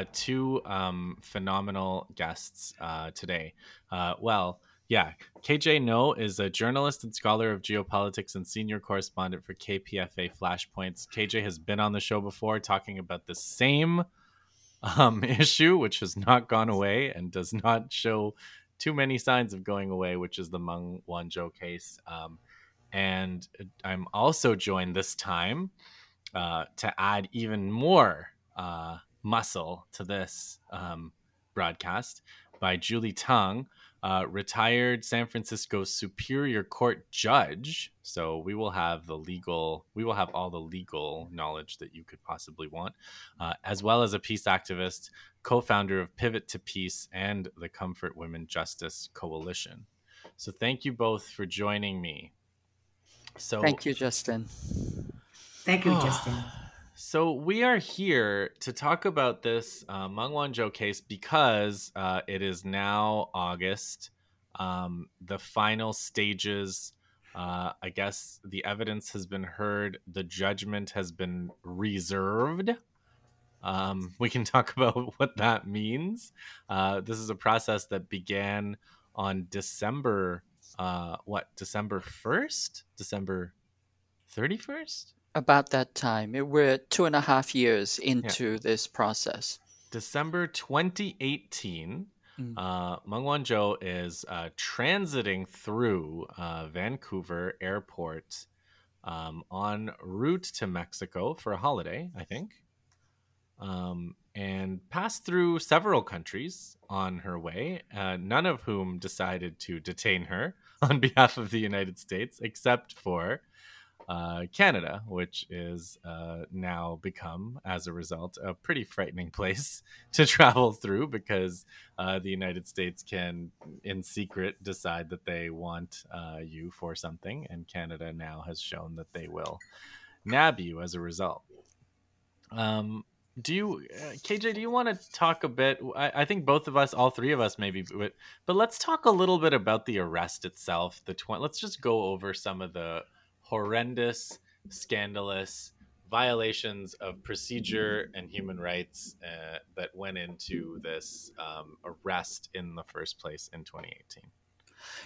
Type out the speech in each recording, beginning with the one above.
uh, two um, phenomenal guests uh, today. Uh, well, yeah, KJ Noh is a journalist and scholar of geopolitics and senior correspondent for KPFA Flashpoints. KJ has been on the show before talking about the same um, issue, which has not gone away and does not show too many signs of going away, which is the Meng Wanzhou case. Um, and I'm also joined this time uh, to add even more uh, muscle to this um, broadcast by Julie Tang, uh, retired San Francisco Superior Court judge. So we will have the legal, we will have all the legal knowledge that you could possibly want, uh, as well as a peace activist, co-founder of Pivot to Peace and the Comfort Women Justice Coalition. So thank you both for joining me. So thank you, Justin. Thank you, Justin. So we are here to talk about this uh, Meng Wanzhou case because uh, it is now August. Um, the final stages, uh, I guess, the evidence has been heard. The judgment has been reserved. Um, we can talk about what that means. Uh, this is a process that began on December, uh, what December first, December thirty first about that time. We're two and a half years into yeah. this process. December 2018, mm. uh, Meng Wanzhou is uh, transiting through uh, Vancouver Airport um, en route to Mexico for a holiday, I think, um, and passed through several countries on her way, uh, none of whom decided to detain her on behalf of the United States, except for uh, Canada, which is uh, now become, as a result, a pretty frightening place to travel through because uh, the United States can, in secret, decide that they want uh, you for something, and Canada now has shown that they will nab you as a result. Um, do you, uh, KJ? Do you want to talk a bit? I, I, think both of us, all three of us, maybe, but, but let's talk a little bit about the arrest itself. The let's just go over some of the horrendous, scandalous violations of procedure and human rights uh, that went into this um, arrest in the first place in 2018.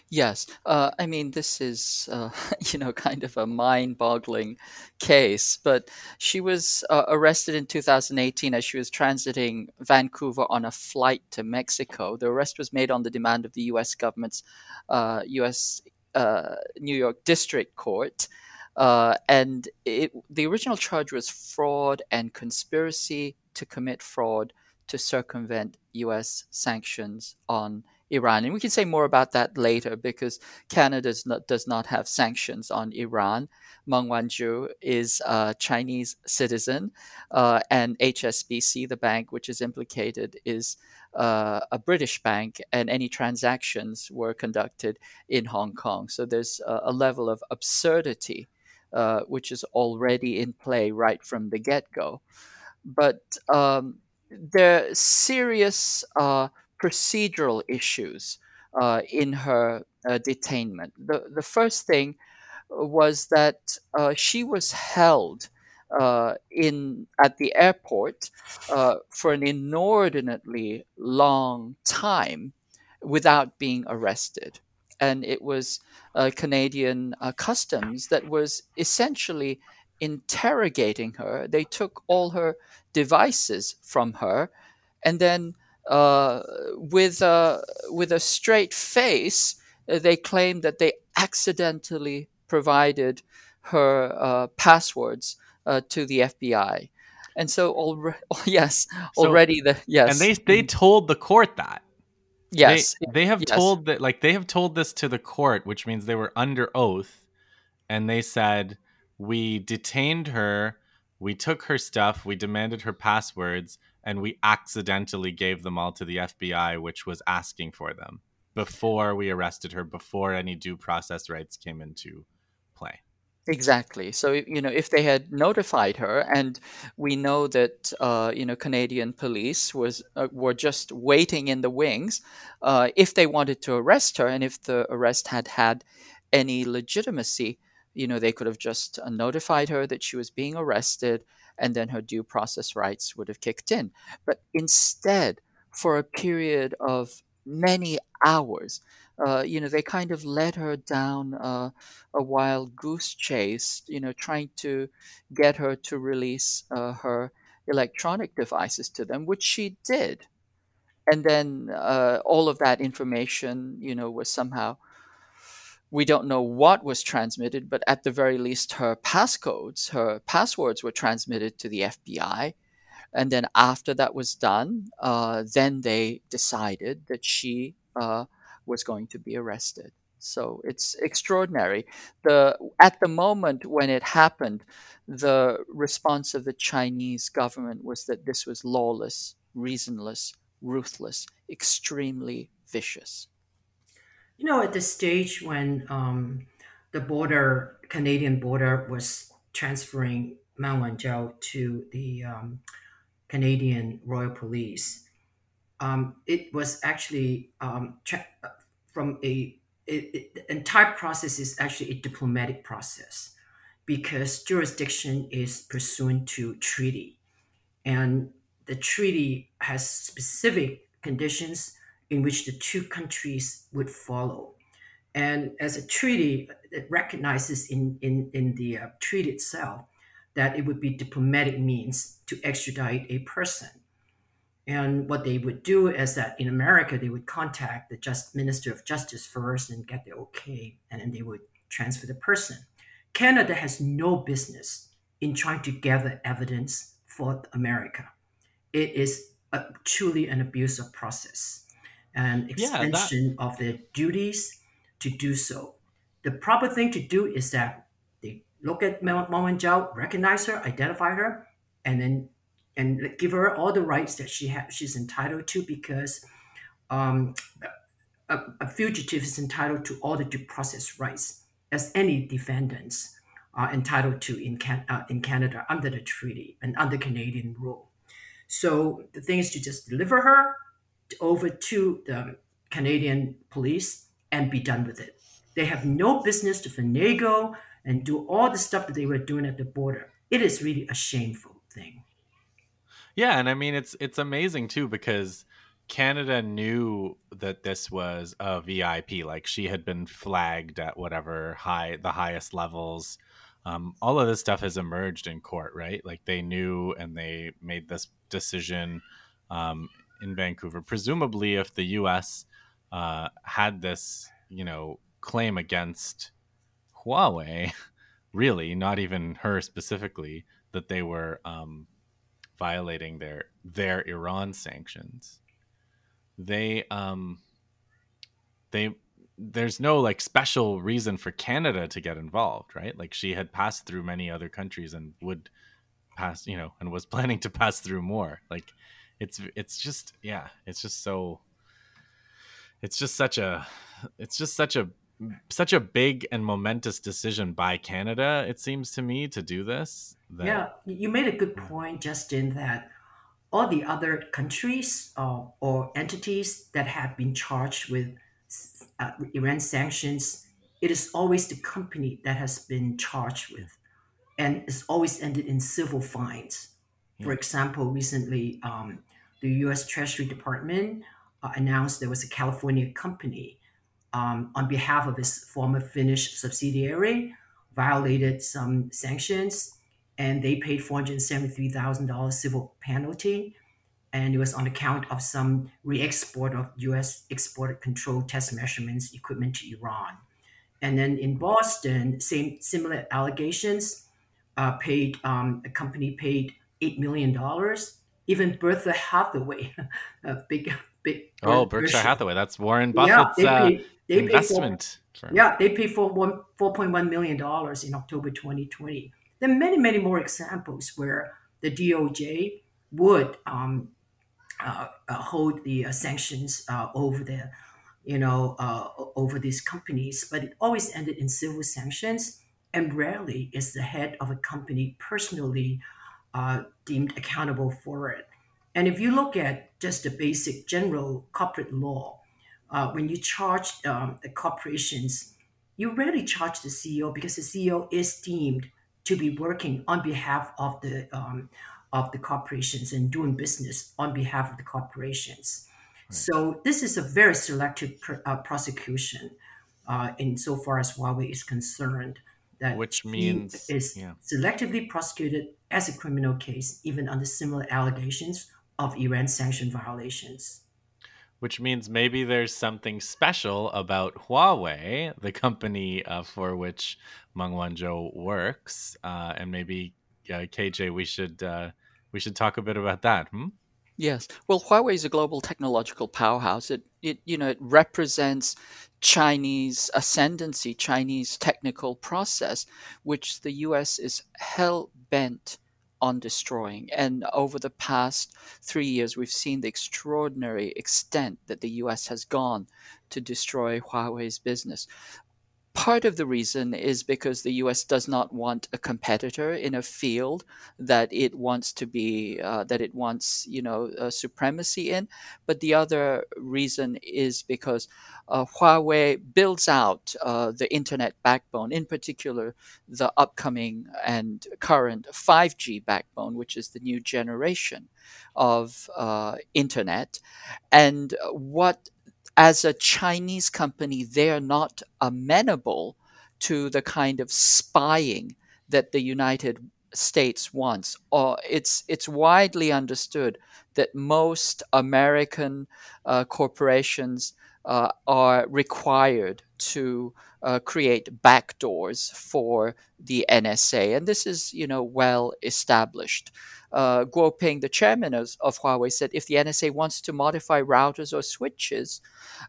Yes, uh, I mean this is uh, you know kind of a mind-boggling case. But she was uh, arrested in 2018 as she was transiting Vancouver on a flight to Mexico. The arrest was made on the demand of the U.S. government's U.S. Uh, New York District Court. Uh, and it, the original charge was fraud and conspiracy to commit fraud to circumvent U.S. sanctions on Iran. And we can say more about that later because Canada does not, does not have sanctions on Iran. Meng Wanzhou is a Chinese citizen, uh, and HSBC, the bank which is implicated, is uh, a British bank, and any transactions were conducted in Hong Kong. So there's a, a level of absurdity uh, which is already in play right from the get go. But um, there are serious uh, procedural issues uh, in her uh, detainment. The, the first thing was that uh, she was held uh, in at the airport uh, for an inordinately long time without being arrested. And it was uh, Canadian uh, customs that was essentially interrogating her. They took all her devices from her, and then uh, with a with a straight face, uh, they claimed that they accidentally provided her uh, passwords uh, to the FBI. And so, already, yes, already the yes, and they they told the court that. Yes, they, they have yes. told that like they have told this to the court, which means they were under oath, and they said we detained her, we took her stuff, we demanded her passwords, and we accidentally gave them all to the FBI, which was asking for them before we arrested her, before any due process rights came into play. Exactly. So you know, if they had notified her, and we know that uh, you know Canadian police was uh, were just waiting in the wings, uh, if they wanted to arrest her, and if the arrest had had any legitimacy, you know, they could have just uh, notified her that she was being arrested, and then her due process rights would have kicked in. But instead, for a period of many hours, uh, you know, they kind of led her down uh, a wild goose chase, you know, trying to get her to release uh, her electronic devices to them, which she did. And then uh, all of that information, you know, was somehow we don't know what was transmitted, but at the very least, her passcodes, her passwords were transmitted to the FBI. And then after that was done, uh, then they decided that she uh, was going to be arrested. So it's extraordinary. The at the moment when it happened, the response of the Chinese government was that this was lawless, reasonless, ruthless, extremely vicious. You know, at the stage when um, the border, Canadian border, was transferring Meng Wanzhou to the um, Canadian Royal Police, um, it was actually um, tra- from a it, it, the entire process is actually a diplomatic process because jurisdiction is pursuant to treaty, and the treaty has specific conditions in which the two countries would follow. And as a treaty, it recognizes in, in, in the uh, treaty itself that it would be diplomatic means to extradite a person. And what they would do is that in America, they would contact the just Minister of Justice first and get the okay, and then they would transfer the person. Canada has no business in trying to gather evidence for America. It is a, truly an abusive process and extension yeah, that... of their duties to do so. The proper thing to do is that they look at Meng Wanzhou, recognize her, identify her, and then and give her all the rights that she has she's entitled to because um, a, a, fugitive is entitled to all the due process rights as any defendants are entitled to in, Can- uh, in Canada under the treaty and under Canadian rule. So the thing is to just deliver her over to the Canadian police and be done with it. They have no business to finagle and do all the stuff that they were doing at the border. It is really a shameful thing. Yeah, and I mean it's it's amazing too because Canada knew that this was a VIP. Like she had been flagged at whatever high the highest levels. Um, all of this stuff has emerged in court, right? Like they knew and they made this decision um, in Vancouver. Presumably, if the U.S. Uh, had this, you know, claim against Huawei, really, not even her specifically, that they were um, violating their their Iran sanctions. They um they there's no like special reason for Canada to get involved, right? Like she had passed through many other countries and would pass, you know, and was planning to pass through more. Like it's it's just yeah, it's just so it's just such a it's just such a such a big and momentous decision by Canada, it seems to me, to do this. That... Yeah, you made a good point, Justin, that all the other countries uh, or entities that have been charged with uh, Iran sanctions, it is always the company that has been charged with, and it's always ended in civil fines. For example, recently, um, the U.S. Treasury Department uh, announced there was a California company um, on behalf of its former Finnish subsidiary, violated some sanctions, and they paid $473,000 civil penalty. And it was on account of some re-export of U.S. exported control test measurements equipment to Iran. And then in Boston, same similar allegations. Uh, paid um, a company paid eight million dollars. Even Berkshire Hathaway, a big big. Oh, Berkshire Hathaway. That's Warren Buffett's. Yeah, they, uh, they investment. For, yeah, they paid for one four point one million dollars in October 2020. There are many, many more examples where the DOJ would um, uh, uh, hold the uh, sanctions uh, over the, you know, uh, over these companies, but it always ended in civil sanctions, and rarely is the head of a company personally uh, deemed accountable for it. And if you look at just the basic general corporate law, uh, when you charge um, the corporations, you rarely charge the CEO because the CEO is deemed to be working on behalf of the um, of the corporations and doing business on behalf of the corporations. Right. So this is a very selective pr- uh, prosecution, uh, insofar as Huawei is concerned. That which means is yeah. selectively prosecuted as a criminal case, even under similar allegations of Iran sanction violations which means maybe there's something special about Huawei, the company uh, for which Meng Wanzhou works, uh, and maybe uh, KJ, we should uh, we should talk a bit about that. Hmm? Yes. Well, Huawei is a global technological powerhouse. It, it, you know, it represents Chinese ascendancy, Chinese technical process, which the U.S. is hell bent on destroying. And over the past three years, we've seen the extraordinary extent that the US has gone to destroy Huawei's business. Part of the reason is because the US does not want a competitor in a field that it wants to be, uh, that it wants, you know, supremacy in. But the other reason is because uh, Huawei builds out uh, the internet backbone, in particular, the upcoming and current 5G backbone, which is the new generation of uh, internet. And what as a Chinese company, they are not amenable to the kind of spying that the United States wants. Or it's it's widely understood that most American uh, corporations uh, are required to uh, create backdoors for the NSA, and this is you know well established uh, Guo Ping, the chairman of, of, Huawei, said if the NSA wants to modify routers or switches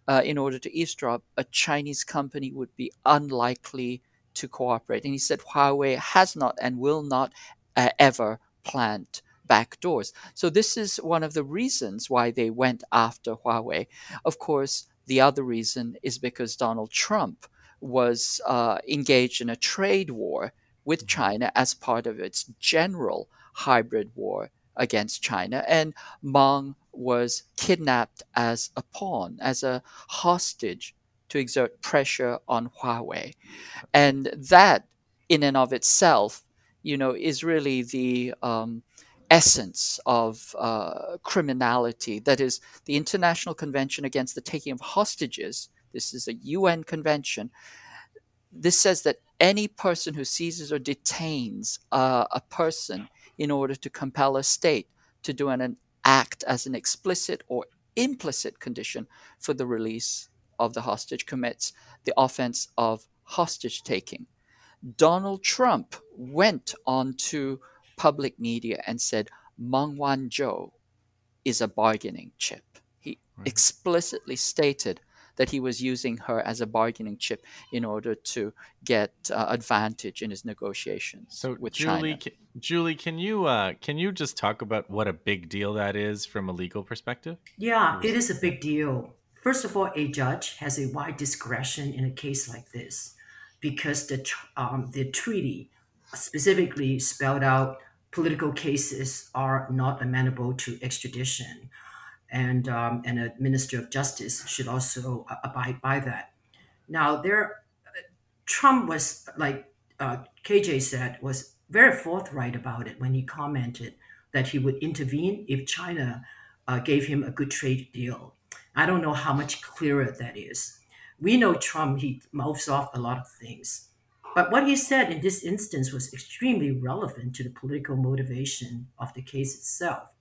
uh, in order to eavesdrop, a Chinese company would be unlikely to cooperate. And he said Huawei has not and will not uh, ever plant backdoors. So this is one of the reasons why they went after Huawei. Of course, the other reason is because Donald Trump was uh, engaged in a trade war with. China as part of its general hybrid war against China. And Meng was kidnapped as a pawn, as a hostage to exert pressure on Huawei. And that, in and of itself, you know, is really the um, essence of uh, criminality. That is, the International Convention Against the Taking of Hostages. This is a UN convention. This says that any person who seizes or detains uh, a person in order to compel a state to do an act as an explicit or implicit condition for the release of the hostage commits the offense of hostage taking. Donald Trump went onto public media and said Meng Wanzhou is a bargaining chip. He right. explicitly stated that he was using her as a bargaining chip in order to get uh, advantage in his negotiations so with Julie, China. Can, Julie, can you uh, can you just talk about what a big deal that is from a legal perspective? Yeah, it is a big deal. First of all, a judge has a wide discretion in a case like this because the um, the treaty specifically spelled out political cases are not amenable to extradition and um, and a minister of justice should also abide by that. Now, there, Trump was like uh, KJ said was very forthright about it when he commented that he would intervene if China uh, gave him a good trade deal. I don't know how much clearer that is. We know Trump; he mouths off a lot of things. But what he said in this instance was extremely relevant to the political motivation of the case itself.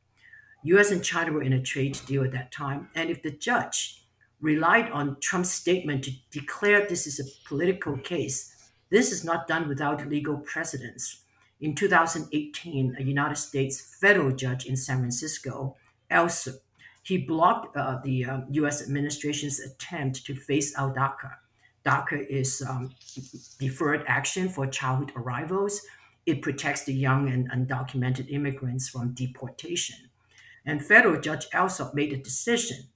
US and China were in a trade deal at that time. And if the judge relied on Trump's statement to declare this is a political case, this is not done without legal precedence. In 2018, a United States federal judge in San Francisco, Alsup, he blocked uh, the um, US administration's attempt to phase out DACA. DACA is um, deferred action for childhood arrivals. It protects the young and undocumented immigrants from deportation. And federal judge Alsup made a decision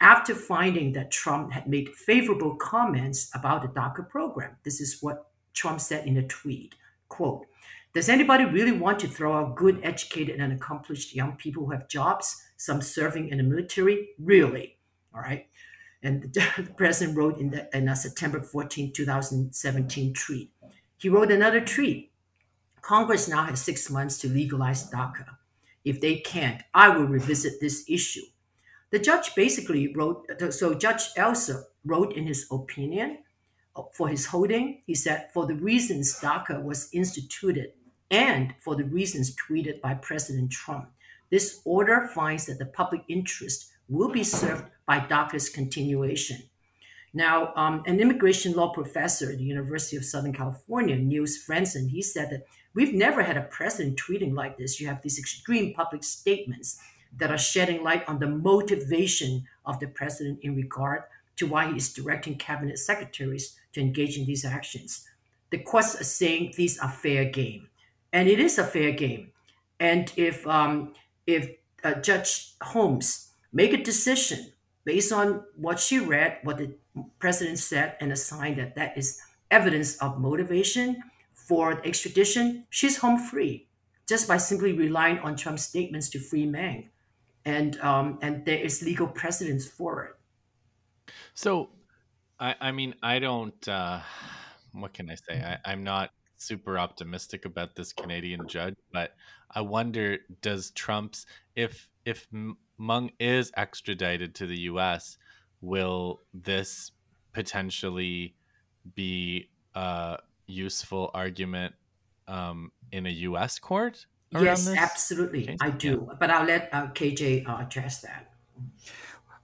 after finding that Trump had made favorable comments about the DACA program. This is what Trump said in a tweet, quote, does anybody really want to throw out good, educated, and accomplished young people who have jobs, some serving in the military? Really? All right. And the president wrote in, the, in a September 14, 2017 tweet. He wrote another tweet Congress now has six months to legalize DACA. If they can't, I will revisit this issue. The judge basically wrote, so Judge Alsup wrote in his opinion uh, for his holding, he said, for the reasons DACA was instituted and for the reasons tweeted by President Trump, this order finds that the public interest will be served by DACA's continuation. Now, um, an immigration law professor at the University of Southern California, Niels Frenzen, he said that we've never had a president tweeting like this. You have these extreme public statements that are shedding light on the motivation of the president in regard to why he is directing cabinet secretaries to engage in these actions. The courts are saying these are fair game, and it is a fair game. And if um, if uh, Judge Holmes make a decision based on what she read, what the president said, and assign that that is evidence of motivation for extradition, she's home free just by simply relying on Trump's statements to free Meng and um, and there is legal precedence for it. So, I, I mean, I don't. Uh, what can I say? I, I'm not super optimistic about this Canadian judge, but I wonder does Trump's if if Meng is extradited to the U.S., will this potentially be a useful argument um, in a U.S. court? Yes, absolutely. I do. Yeah. But I'll let uh, KJ uh, address that.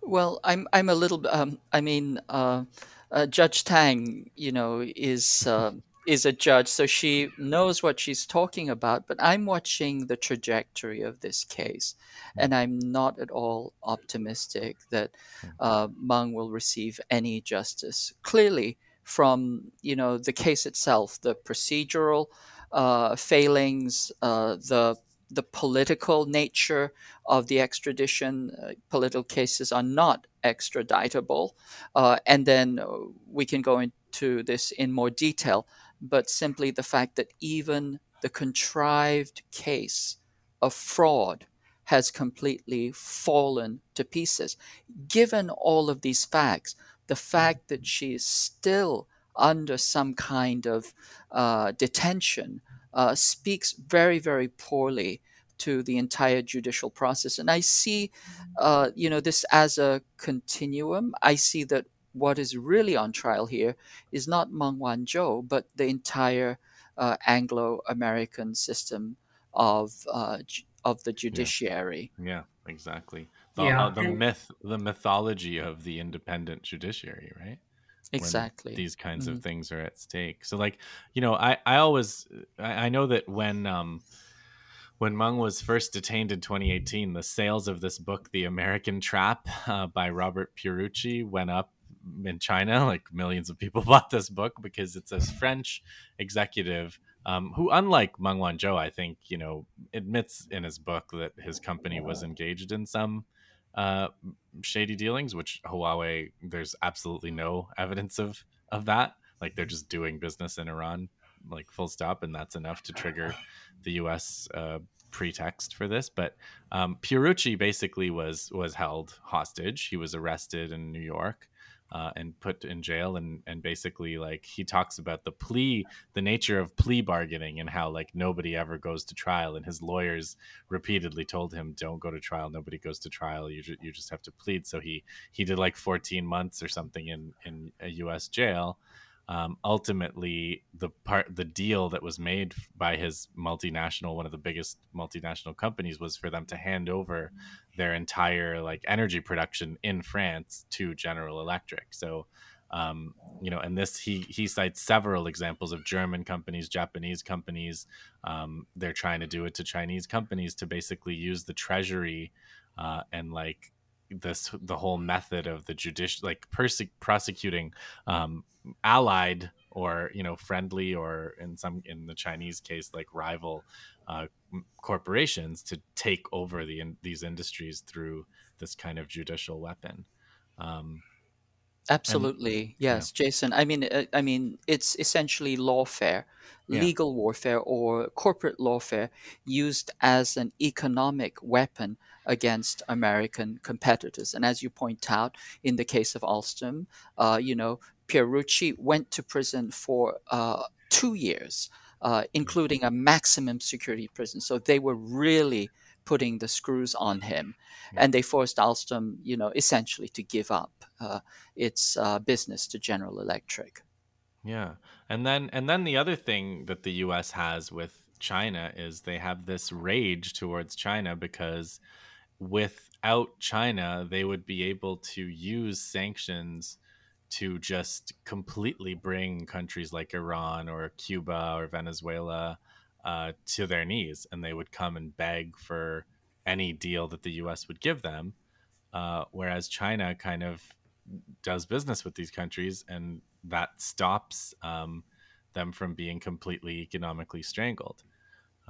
Well, I'm I'm a little. Um, I mean, uh, uh, Judge Tang, you know, is uh, is a judge, so she knows what she's talking about. But I'm watching the trajectory of this case, hmm. and I'm not at all optimistic that hmm. uh, Meng will receive any justice. Clearly, from you know the case itself, the procedural uh, failings, uh, the the political nature of the extradition. Uh, political cases are not extraditable, uh, and then we can go into this in more detail. But simply the fact that even the contrived case of fraud has completely fallen to pieces. Given all of these facts, the fact that she is still under some kind of uh, detention uh, speaks very, very poorly to the entire judicial process. And I see, uh, you know, this as a continuum. I see that what is really on trial here is not Meng Wanzhou, but the entire uh, Anglo-American system of uh, of the judiciary. Yeah, yeah exactly. The, yeah. Uh, the myth, the mythology of the independent judiciary, right? exactly these kinds mm-hmm. of things are at stake so like you know i i always i, I know that when um when Meng was first detained in 2018, the sales of this book, The American Trap, uh, by Robert Pierucci, went up in China. Like millions of people bought this book because it's a French executive um, who, unlike Meng Wanzhou, I think you know admits in his book that his company was engaged in some uh, shady dealings, which Huawei, there's absolutely no evidence of of that. Like they're just doing business in Iran, like full stop, and that's enough to trigger the U.S. Uh, pretext for this. But um, Pierucci basically was was held hostage. He was arrested in New York uh, and put in jail and and basically like he talks about the plea the nature of plea bargaining and how like nobody ever goes to trial and his lawyers repeatedly told him don't go to trial. Nobody goes to trial. You, ju- you just have to plead. So he he did like 14 months or something in in a US jail um, ultimately the part the deal that was made by his multinational one of the biggest multinational companies was for them to hand over their entire like energy production in France to General Electric. So um, you know and this he he cites several examples of German companies Japanese companies um, they're trying to do it to Chinese companies to basically use the treasury uh, and like this the whole method of the judicial like perse- prosecuting um, allied or you know friendly or in some in the Chinese case like rival uh, corporations to take over the in, these industries through this kind of judicial weapon. Um, Absolutely, and, yes. Jason. I mean, uh, I mean, it's essentially lawfare, yeah. legal warfare, or corporate lawfare used as an economic weapon against American competitors. And as you point out, in the case of Alstom, uh, you know, Pierucci went to prison for uh, two years uh, including a maximum security prison. So they were really putting the screws on him, and they forced Alstom, you know, essentially to give up uh, its uh, business to General Electric. Yeah. And then and then the other thing that the US has with China is they have this rage towards China because without China, they would be able to use sanctions to just completely bring countries like Iran or Cuba or Venezuela uh, to their knees, and they would come and beg for any deal that the U.S. would give them. Uh, whereas China kind of does business with these countries, and that stops um, them from being completely economically strangled.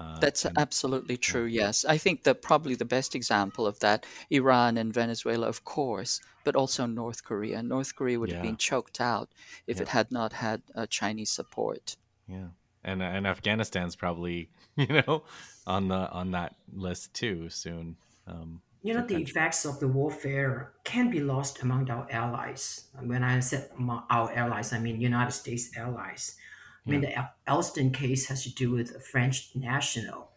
Uh, That's and absolutely yeah, true. Yes, I think that probably the best example of that, Iran and Venezuela, of course, but also North Korea. North Korea would have been choked out if yeah, it had not had uh, Chinese support. yeah. And and Afghanistan's probably you know on the on that list too soon um, You know, the potentially. effects of the warfare can be lost among our allies. When I said our allies, I mean United States allies. I mean, Yeah, the Alstom case has to do with a French national,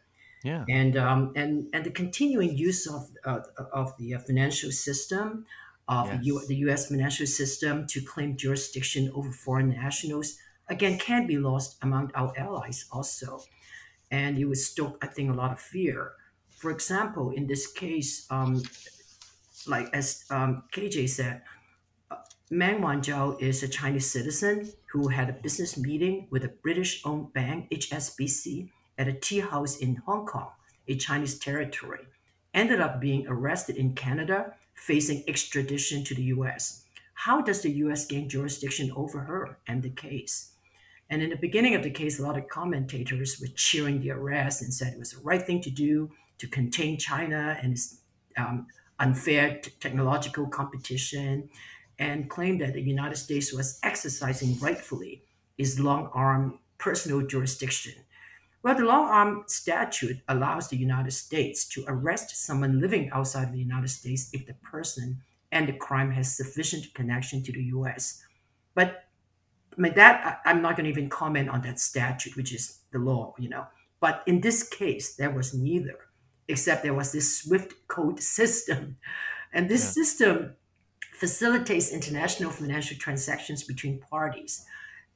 yeah, and um, and and the continuing use of uh, of the uh, financial system of the, U, the U.S. financial system to claim jurisdiction over foreign nationals again can be lost among our allies also, and it would stoke, I think, a lot of fear. For example, in this case, um, like as um, KJ said, Meng Wanzhou is a Chinese citizen who had a business meeting with a British-owned bank, HSBC, at a tea house in Hong Kong, a Chinese territory. Ended up being arrested in Canada, facing extradition to the US. How does the US gain jurisdiction over her and the case? And in the beginning of the case, a lot of commentators were cheering the arrest and said it was the right thing to do to contain China and its um, unfair t- technological competition, and claimed that the United States was exercising rightfully its long arm personal jurisdiction. Well, the long arm statute allows the United States to arrest someone living outside of the United States if the person and the crime has sufficient connection to the US. But I mean that I, I'm not going to even comment on that statute, which is the law, you know. But in this case, there was neither, except there was this SWIFT code system, and this yeah, system facilitates international financial transactions between parties.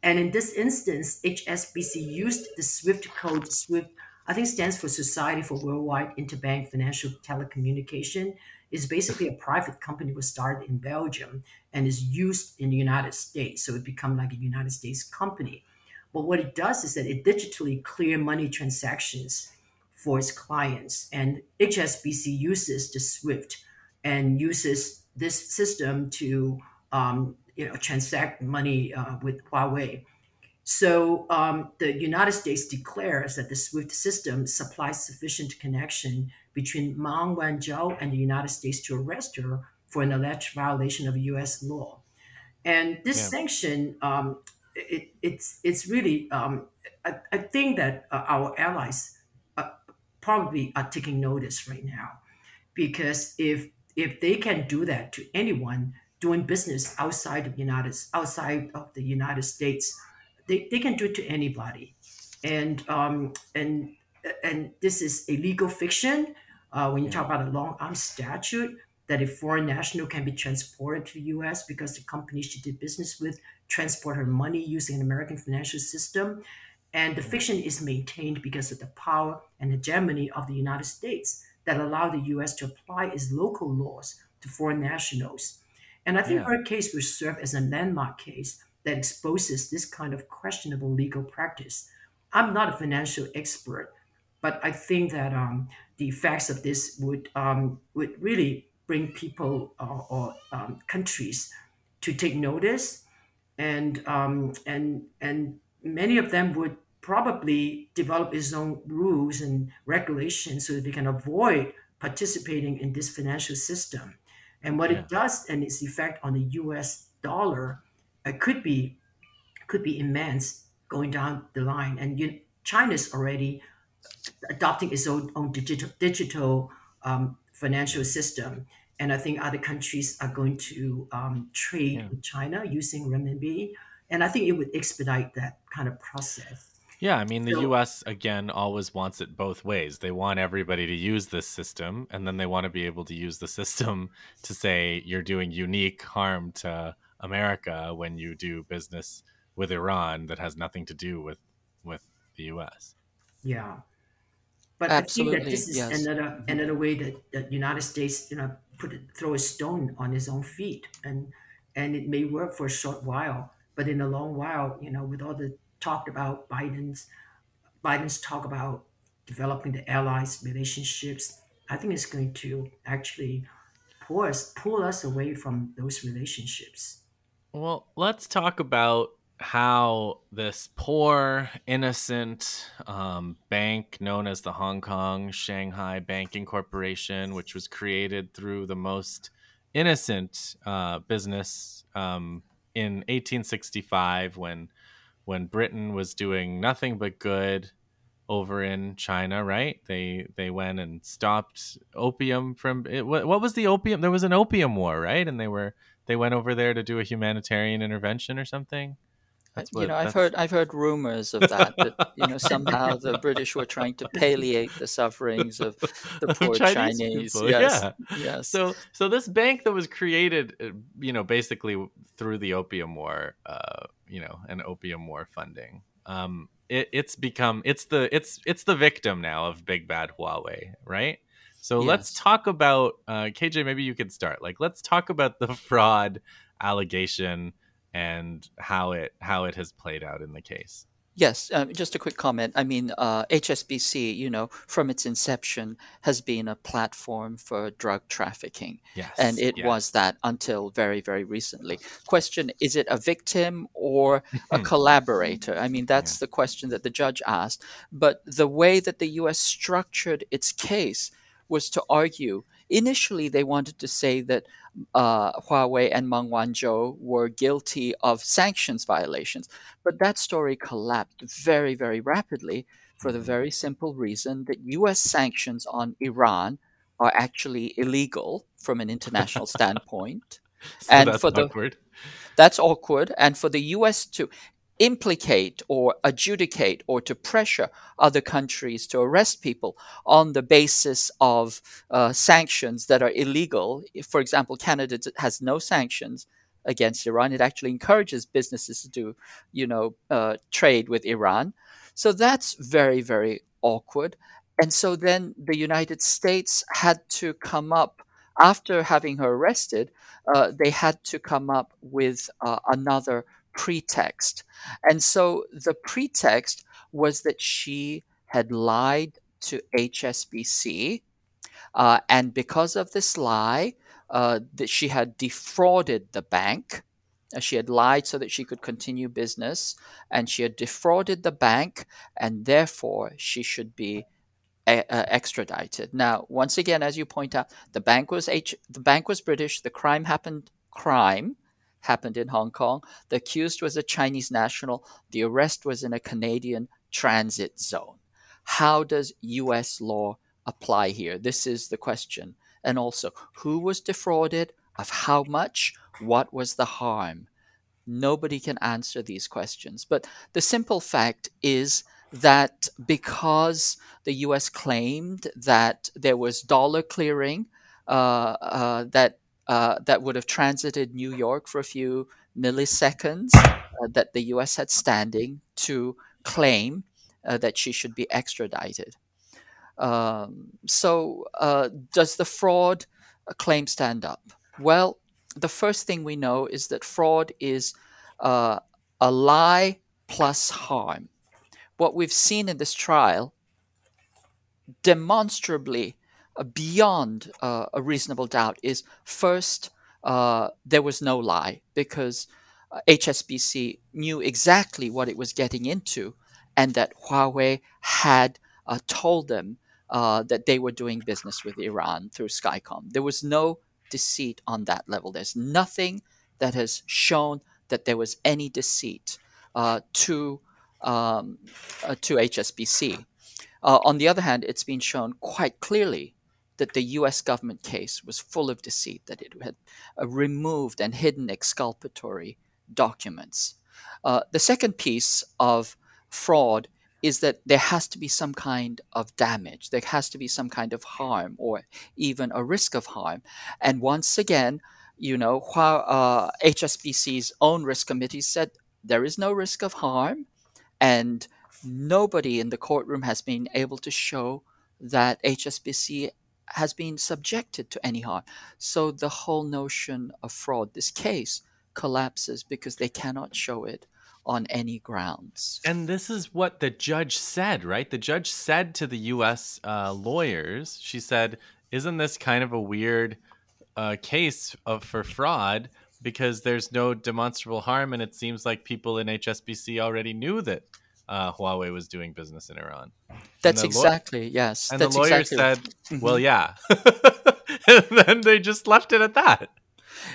And in this instance, HSBC used the SWIFT code. SWIFT, I think, stands for Society for Worldwide Interbank Financial Telecommunication. Is basically a private company was started in Belgium and is used in the United States. So it become like a United States company. But what it does is that it digitally clear money transactions for its clients. And HSBC uses the SWIFT and uses this system to um, you know transact money uh, with Huawei. So um, the United States declares that the SWIFT system supplies sufficient connection between Meng Wanzhou and the United States to arrest her for an alleged violation of U.S. law. And this yeah, sanction, um, it, it's it's really, um, I, I think that uh, our allies uh, probably are taking notice right now because if if they can do that to anyone doing business outside of United outside of the United States, they, they can do it to anybody, and um, and and this is a legal fiction. Uh, when you talk about a long arm statute, that a foreign national can be transported to the U.S. because the company she did business with transport her money using an American financial system, and the fiction is maintained because of the power and hegemony of the United States that allow the US to apply its local laws to foreign nationals. And I think yeah, her case will serve as a landmark case that exposes this kind of questionable legal practice. I'm not a financial expert, but I think that um, the effects of this would um, would really bring people uh, or um, countries to take notice and um, and and many of them would probably develop its own rules and regulations so that they can avoid participating in this financial system. And what yeah, it does and its effect on the U.S. dollar uh, could be could be immense going down the line. And you, China's already adopting its own, own digital digital um, financial system. And I think other countries are going to um, trade yeah. with China using renminbi. And I think it would expedite that kind of process. Yeah, I mean, the So US, again, always wants it both ways. They want everybody to use this system, and then they want to be able to use the system to say you're doing unique harm to America when you do business with Iran that has nothing to do with with the US. yeah, but I think that this is yes. another mm-hmm. another way that the United States, you know, put it, throw a stone on its own feet, and and it may work for a short while, but in a long while, you know, with all the talk about Biden's Biden's talk about developing the allies relationships, I think it's going to actually pull us pull us away from those relationships. Well, let's talk about how this poor, innocent um, bank known as the Hong Kong Shanghai Banking Corporation, which was created through the most innocent uh, business um, in 1865 when when Britain was doing nothing but good over in China, right? They they went and stopped opium from it, what, what was the opium? There was an opium war, right? And they were they went over there to do a humanitarian intervention or something. That's You know, what I've heard I've heard rumors of that that you know somehow the British were trying to palliate the sufferings of the of poor Chinese Chinese. people. Yes, Yeah. yes, So so this bank that was created, uh, you know, basically through the opium war, uh, you know, and opium war funding. Um, it, it's become it's the it's it's the victim now of big bad Huawei, right? So let's talk about uh, KJ. Maybe you could start. Like, let's talk about the fraud allegation and how it how it has played out in the case. Yes, um, just a quick comment. I mean, uh, HSBC, you know, from its inception has been a platform for drug trafficking, and it yes. was that until very, very recently. Question, is it a victim or a collaborator? I mean, yeah. that's the question that the judge asked. But the way that the US structured its case was to argue. Initially, they wanted to say that uh, Huawei and Meng Wanzhou were guilty of sanctions violations. But that story collapsed very, very rapidly for the Mhm. very simple reason that US sanctions on Iran are actually illegal from an international standpoint. So And for the awkward. that's awkward. And for the US to implicate or adjudicate or to pressure other countries to arrest people on the basis of uh, sanctions that are illegal. For example, Canada has no sanctions against Iran. It actually encourages businesses to do, you know, uh, trade with Iran. So that's very, very awkward. And so then the United States had to come up, after having her arrested, uh, they had to come up with uh, another pretext. And so the pretext was that she had lied to HSBC. Uh, and because of this lie, uh, that she had defrauded the bank. Uh, She had lied so that she could continue business, and she had defrauded the bank, and therefore she should be e- uh, extradited. Now, once again, as you point out, the bank was H- the bank was British. The crime happened. Crime happened in Hong Kong. The accused was a Chinese national. The arrest was in a Canadian transit zone. How does U.S. law apply here? This is the question. And also, who was defrauded? Of how much? What was the harm? Nobody can answer these questions. But the simple fact is that because the US claimed that there was dollar clearing uh, uh, that, uh, that would have transited New York for a few milliseconds, uh, that the US had standing to claim uh, that she should be extradited. Um, so, uh, does the fraud uh, claim stand up? Well, the first thing we know is that fraud is a lie plus harm. What we've seen in this trial, demonstrably beyond uh, a reasonable doubt, is first, uh, there was no lie because uh, HSBC knew exactly what it was getting into and that Huawei had uh, told them uh, that they were doing business with Iran through Skycom. There was no deceit on that level. There's nothing that has shown that there was any deceit uh, to um, uh, to HSBC. Uh, on the other hand, it's been shown quite clearly that the US government case was full of deceit, that it had uh, removed and hidden exculpatory documents. Uh, the second piece of fraud is that there has to be some kind of damage, there has to be some kind of harm, or even a risk of harm. And once again, you know, uh, HSBC's own risk committee said there is no risk of harm, and nobody in the courtroom has been able to show that HSBC has been subjected to any harm. So the whole notion of fraud, this case, collapses because they cannot show it on any grounds. And this is what the judge said, right? The judge said to the U.S. Uh, lawyers, she said, "Isn't this kind of a weird uh, case of for fraud because there's no demonstrable harm, and it seems like people in HSBC already knew that uh, Huawei was doing business in Iran." That's exactly law- yes. And the lawyer exactly said, mm-hmm. "Well, yeah," and then they just left it at that.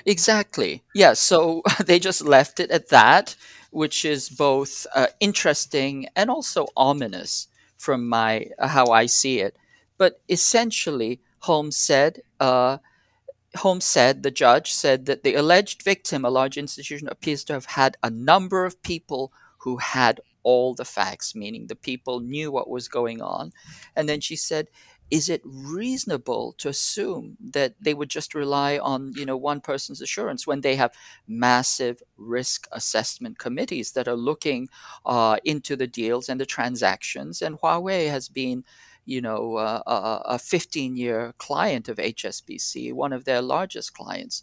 Exactly. Yeah. So they just left it at that which is both uh, interesting and also ominous from my uh, how I see it. But essentially, Holmes said. Uh, Holmes said, the judge said that the alleged victim, a large institution, appears to have had a number of people who had all the facts, meaning the people knew what was going on. And then she said, is it reasonable to assume that they would just rely on you know one person's assurance when they have massive risk assessment committees that are looking uh, into the deals and the transactions and Huawei has been you know uh, a, a 15 year client of HSBC one of their largest clients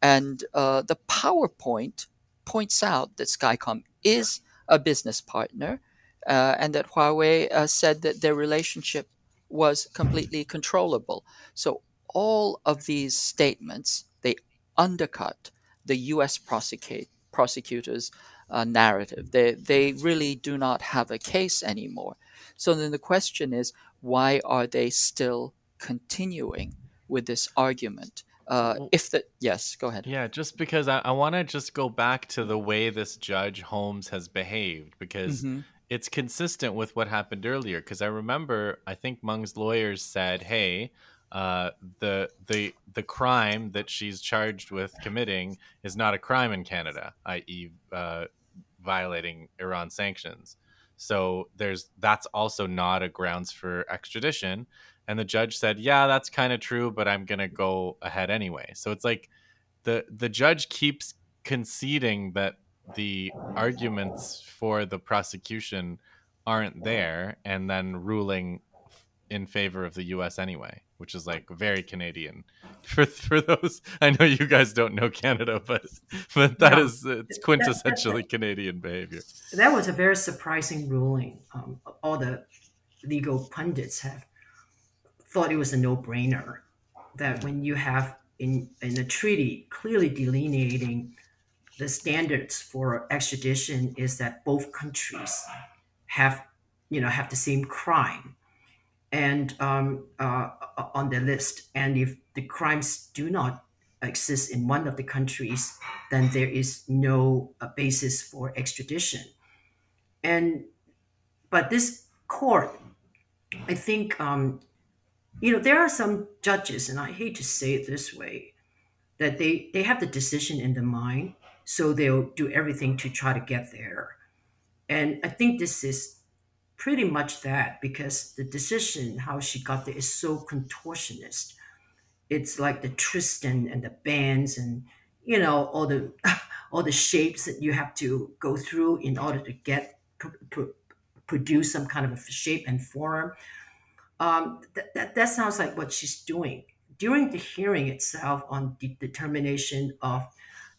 and uh, the PowerPoint points out that Skycom is a business partner uh, and that Huawei uh, said that their relationship was completely controllable. So all of these statements they undercut the U.S. prosecute, prosecutors' uh, narrative. They they really do not have a case anymore. So then the question is, why are they still continuing with this argument? Uh, if the yes, go ahead. Yeah, just because I, I want to just go back to the way this judge Holmes has behaved because mm-hmm it's consistent with what happened earlier because I remember I think Meng's lawyers said, "Hey, uh, the the the crime that she's charged with committing is not a crime in Canada, i.e., uh, violating Iran sanctions. So there's that's also not a grounds for extradition." And the judge said, "Yeah, that's kind of true, but I'm gonna go ahead anyway." So it's like the the judge keeps conceding that the arguments for the prosecution aren't there and then ruling in favor of the US anyway, which is like very Canadian. For for those I know you guys don't know Canada, but but that no, is it's quintessentially that, that, Canadian behavior. That was a very surprising ruling. Um, all the legal pundits have thought it was a no-brainer that when you have in in a treaty clearly delineating the standards for extradition is that both countries have you know have the same crime. And um, uh, on the list and if the crimes do not exist in one of the countries then there is no uh, basis for extradition. And but this court i think um, you know there are some judges and i hate to say it this way that they they have the decision in the mind so they'll do everything to try to get there. And I think this is pretty much that because the decision how she got there is so contortionist. It's like the Tristan and the bands and you know all the all the shapes that you have to go through in order to get pr- pr- produce some kind of a shape and form. Um, that, that, that sounds like what she's doing during the hearing itself on the determination of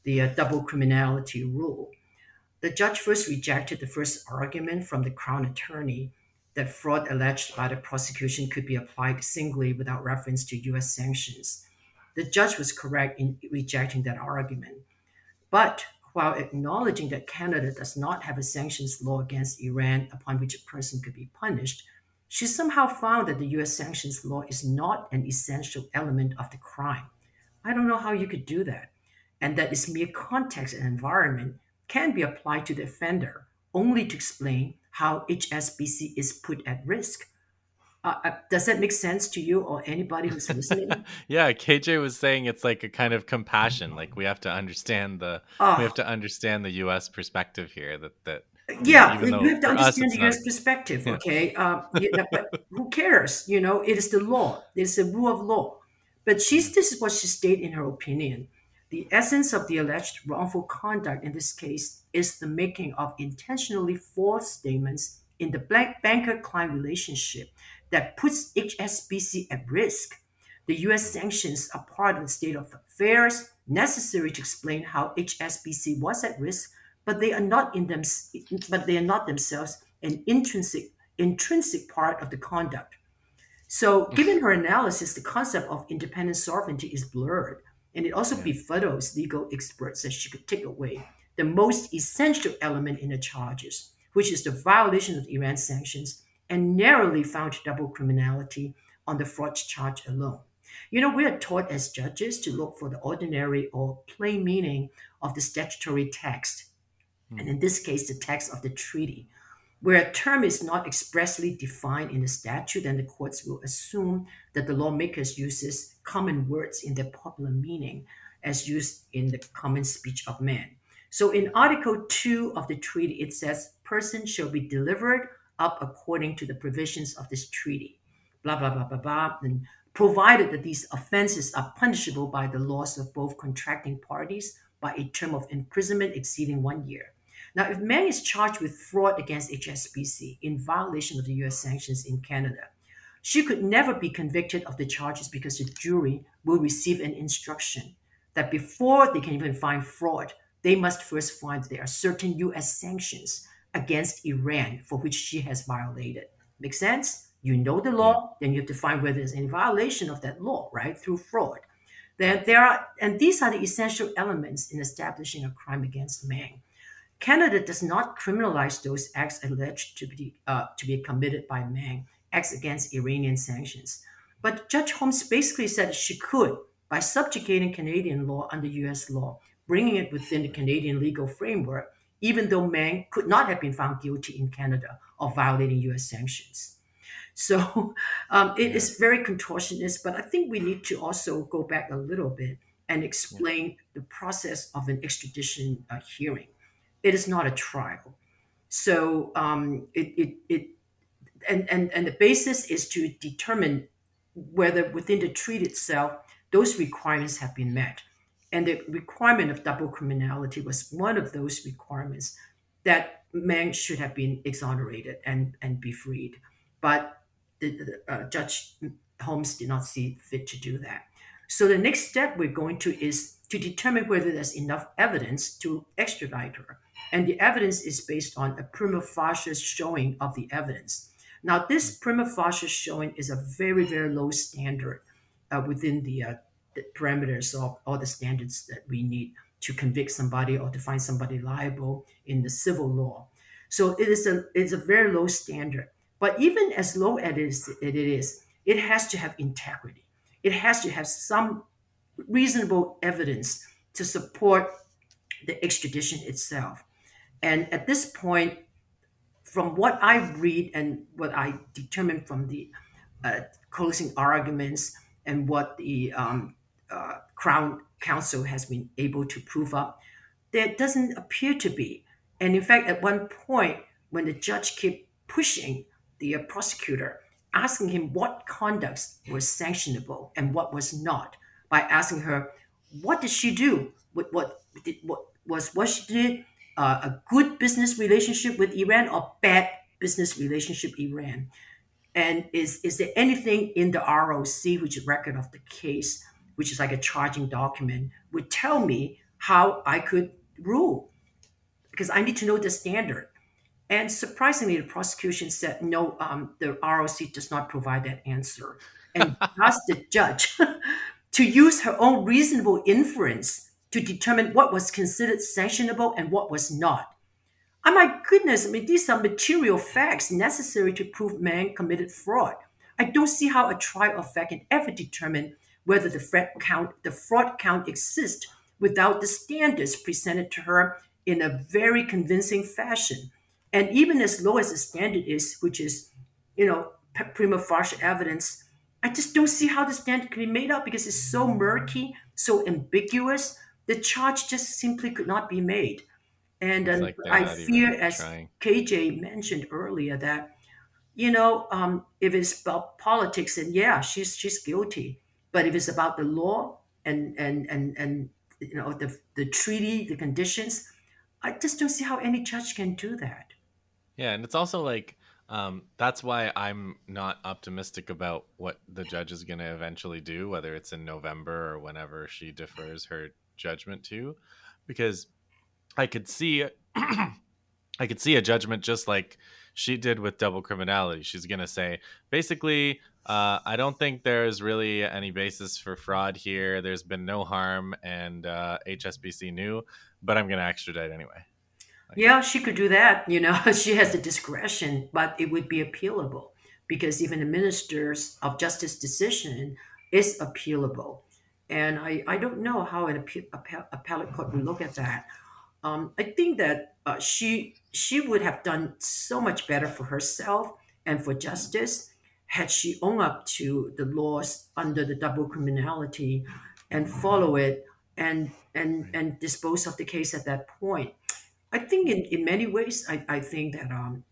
the uh, double criminality rule. The judge first rejected the first argument from the Crown attorney that fraud alleged by the prosecution could be applied singly without reference to US sanctions. The judge was correct in rejecting that argument. But while acknowledging that Canada does not have a sanctions law against Iran upon which a person could be punished, she somehow found that the US sanctions law is not an essential element of the crime. I don't know how you could do that and that its mere context and environment can be applied to the offender only to explain how HSBC is put at risk. Uh, uh, does that make sense to you or anybody who's listening? yeah, KJ was saying it's like a kind of compassion. Like we have to understand the oh. we have to understand the U.S. perspective here. That that yeah, you have to understand the U.S. perspective. Yeah. Okay, um, know, but who cares? You know, it is the law. It's the rule of law. But she's this is what she stated in her opinion. The essence of the alleged wrongful conduct in this case is the making of intentionally false statements in the banker-client relationship that puts HSBC at risk. The U.S. sanctions are part of the state of affairs necessary to explain how HSBC was at risk but they are not in them, but they are not themselves an intrinsic intrinsic part of the conduct. So, mm-hmm. given her analysis, the concept of independent sovereignty is blurred, and it also befuddles legal experts that she could take away the most essential element in the charges, which is the violation of Iran sanctions and narrowly found double criminality on the fraud charge alone. You know, we are taught as judges to look for the ordinary or plain meaning of the statutory text and in this case, the text of the treaty. Where a term is not expressly defined in the statute, then the courts will assume that the lawmakers uses common words in their popular meaning as used in the common speech of man. So in Article 2 of the treaty, it says, person shall be delivered up according to the provisions of this treaty. Blah, blah, blah, blah, blah. And provided that these offenses are punishable by the laws of both contracting parties by a term of imprisonment exceeding one year. Now, if Meng is charged with fraud against HSBC in violation of the US sanctions in Canada, she could never be convicted of the charges because the jury will receive an instruction that before they can even find fraud, they must first find there are certain US sanctions against Iran for which she has violated. Make sense? You know the law, then you have to find whether there's any violation of that law, right? Through fraud. Then there are, and these are the essential elements in establishing a crime against Meng. Canada does not criminalize those acts alleged to be uh, to be committed by Meng, acts against Iranian sanctions. But Judge Holmes basically said she could by subjugating Canadian law under U.S. law, bringing it within the Canadian legal framework, even though Meng could not have been found guilty in Canada of violating U.S. sanctions. So um, it is very contortionist, but I think we need to also go back a little bit and explain the process of an extradition uh, hearing it is not a trial. So um, it, it, it and, and, and the basis is to determine whether within the treaty itself those requirements have been met. And the requirement of double criminality was one of those requirements that Meng should have been exonerated and, and be freed. But the, the uh, Judge Holmes did not see fit to do that. So the next step we're going to is to determine whether there's enough evidence to extradite her and the evidence is based on a prima facie showing of the evidence. Now, this prima facie showing is a very, very low standard uh, within the, uh, the, parameters of all the standards that we need to convict somebody or to find somebody liable in the civil law. So it is a it's a very low standard. But even as low as it is, it is, it has to have integrity. It has to have some reasonable evidence to support the extradition itself. And at this point, from what I read and what I determine from the uh, closing arguments and what the um, uh, Crown Counsel has been able to prove up, there doesn't appear to be. And in fact, at one point, when the judge kept pushing the uh, prosecutor, asking him what conducts was sanctionable and what was not, by asking her, what did she do? What, did, what was what she did uh, a good business relationship with Iran or bad business relationship Iran? And is is there anything in the ROC, which is record of the case, which is like a charging document, would tell me how I could rule? Because I need to know the standard. And surprisingly, the prosecution said no, um, the ROC does not provide that answer, and asked the judge to use her own reasonable inference to determine what was considered sanctionable and what was not. Oh my goodness, I mean, these are material facts necessary to prove man committed fraud. I don't see how a trier of fact can ever determine whether the fraud count, the fraud count exists without the standards presented to her in a very convincing fashion. And even as low as the standard is, which is, you know, prima facie evidence, I just don't see how the standard can be made up because it's so murky, so ambiguous, the charge just simply could not be made. And um, like I fear, as trying. KJ mentioned earlier, that you know, um, if it's about politics, and yeah, she's she's guilty. But if it's about the law and and and and you know the the treaty, the conditions, I just don't see how any judge can do that. Yeah, and it's also like um, that's why I'm not optimistic about what the judge is going to eventually do, whether it's in November or whenever she defers her judgment to, because I could see I could see a judgment just like she did with double criminality. She's going to say basically uh, I don't think there's really any basis for fraud here. There's been no harm, and uh, HSBC knew, but I'm going to extradite anyway. Yeah, she could do that. You know, she has the discretion, but it would be appealable because even the ministers of justice decision is appealable. And I, I don't know how an appellate court would look at that. Um, I think that uh, she she would have done so much better for herself and for justice had she owned up to the laws under the double criminality and follow it and and and dispose of the case at that point I think in, in many ways, I, I think that um,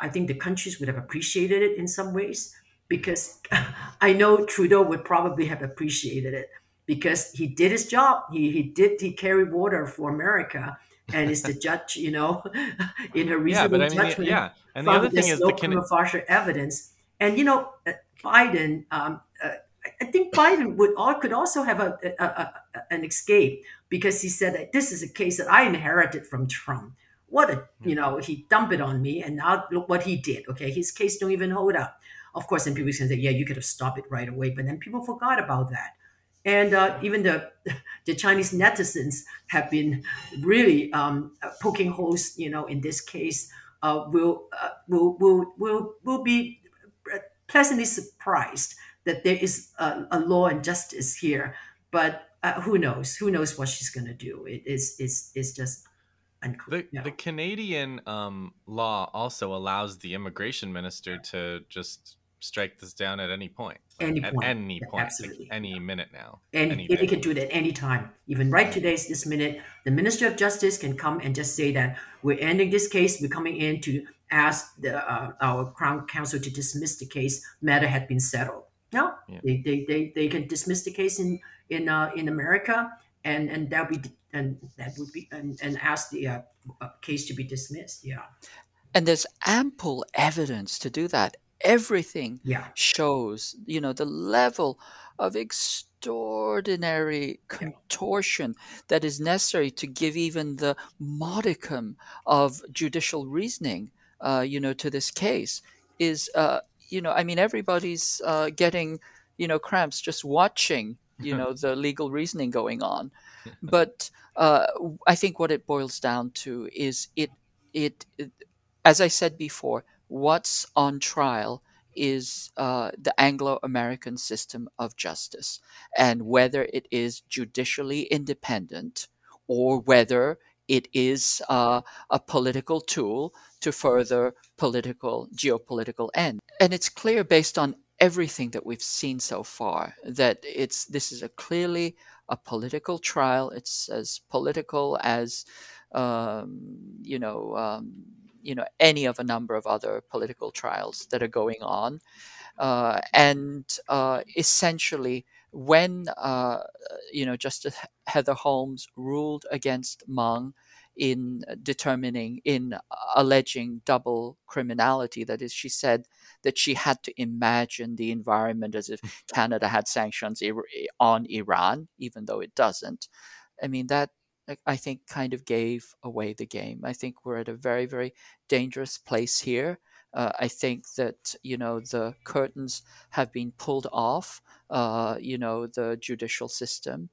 I think the countries would have appreciated it in some ways because I know Trudeau would probably have appreciated it because he did his job. He, he did he carried water for America and is the judge, you know, in Yeah, but reasonable I mean, judgment. yeah, and the other thing is no the prima facie evidence. And you know, uh, Biden, um, uh, I- think Biden would all, could also have a, a, a, a- an escape because he said that this is a case that I inherited from Trump. What a you know, he dumped it on me, and now look what he did. Okay, his case don't even hold up. Of course, then people can say, yeah, you could have stopped it right away, but then people forgot about that. And uh, even the the Chinese netizens have been really um, poking holes, you know, in this case. Uh, will uh, will will will will be pleasantly surprised that there is a, a law and justice here. But uh, who knows? Who knows what she's going to do? It is is is just unclear. The, Yeah. the Canadian um, law also allows the immigration minister to just strike this down at any point. Like, Any at point. any Yeah, point. like absolutely. any minute now. And any they day. can do that anytime. Even right today's this minute, the Minister of Justice can come and just say that we're ending this case. We're coming in to ask the, uh, our Crown Counsel to dismiss the case. Matter had been settled. No, Yeah. they, they, they, they can dismiss the case in in uh, in America, and and that would be and that would be and, and ask the uh, uh, case to be dismissed. Yeah, And there's ample evidence to do that. Everything yeah, shows, you know, the level of extraordinary contortion that is necessary to give even the modicum of judicial reasoning, uh, you know, to this case is, uh, you know, I mean, everybody's uh, getting, you know, cramps just watching, you know, the legal reasoning going on. But uh, I think what it boils down to is it, it, it as I said before, what's on trial is uh, the Anglo American system of justice and whether it is judicially independent or whether it is uh, a political tool to further political, geopolitical end. And it's clear based on everything that we've seen so far that it's this is a clearly a political trial. It's as political as um, you know um, you know any of a number of other political trials that are going on. Uh, and uh, essentially when uh, you know justice heather holmes ruled against meng in determining in alleging double criminality that is she said that she had to imagine the environment as if canada had sanctions on iran even though it doesn't. I mean that I- I think kind of gave away the game. I think we're at a very, very dangerous place here. Uh, I think that you know the curtains have been pulled off. Uh, you know the judicial system,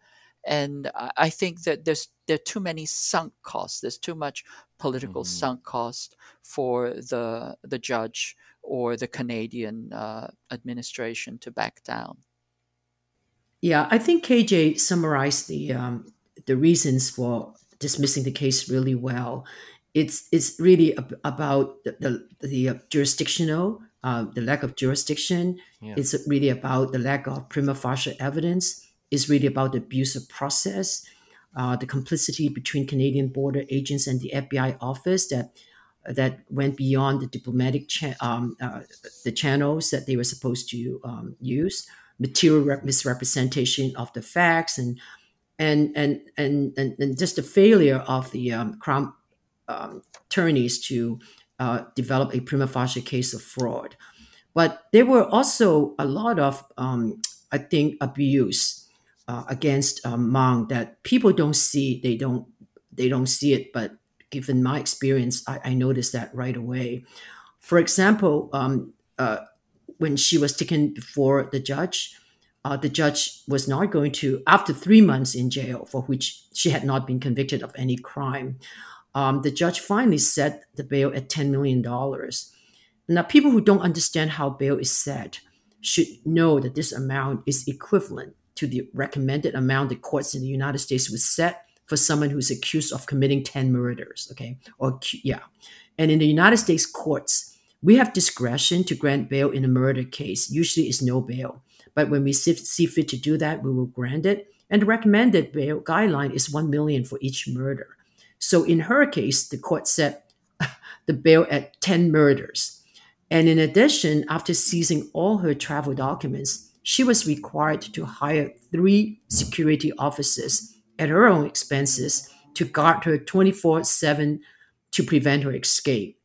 and I, I think that there's there are too many sunk costs. There's too much political Mhm. sunk cost for the the judge or the Canadian uh, administration to back down. yeah. I think KJ summarized the um, the reasons for dismissing the case really well. It's it's really ab- about the the, the uh, jurisdictional, uh, the lack of jurisdiction. Yeah. It's really about the lack of prima facie evidence. It's really about the abuse of process. uh, the complicity between Canadian border agents and the FBI office that that went beyond the diplomatic cha- um, uh, the channels that they were supposed to um, use, material rep- misrepresentation of the facts, and and and and and, and just the failure of the um, crown um, attorneys to uh, develop a prima facie case of fraud. But there were also a lot of, um, I think, abuse uh, against um, Meng that people don't see. They don't. They don't see it. But given my experience, I, I noticed that right away. For example, um, uh, when she was taken before the judge, uh, the judge was not going to, after three months in jail for which she had not been convicted of any crime, um, the judge finally set the bail at $10 million. Now, people who don't understand how bail is set should know that this amount is equivalent to the recommended amount the courts in the United States would set for someone who's accused of committing 10 murders, okay? Or, yeah. And in the United States courts, we have discretion to grant bail in a murder case. Usually it's no bail. But when we see fit to do that, we will grant it. And the recommended bail guideline is 1 million for each murder. So in her case, the court set the bail at 10 murders. And in addition, after seizing all her travel documents, she was required to hire three security officers at her own expenses to guard her 24 7 to prevent her escape.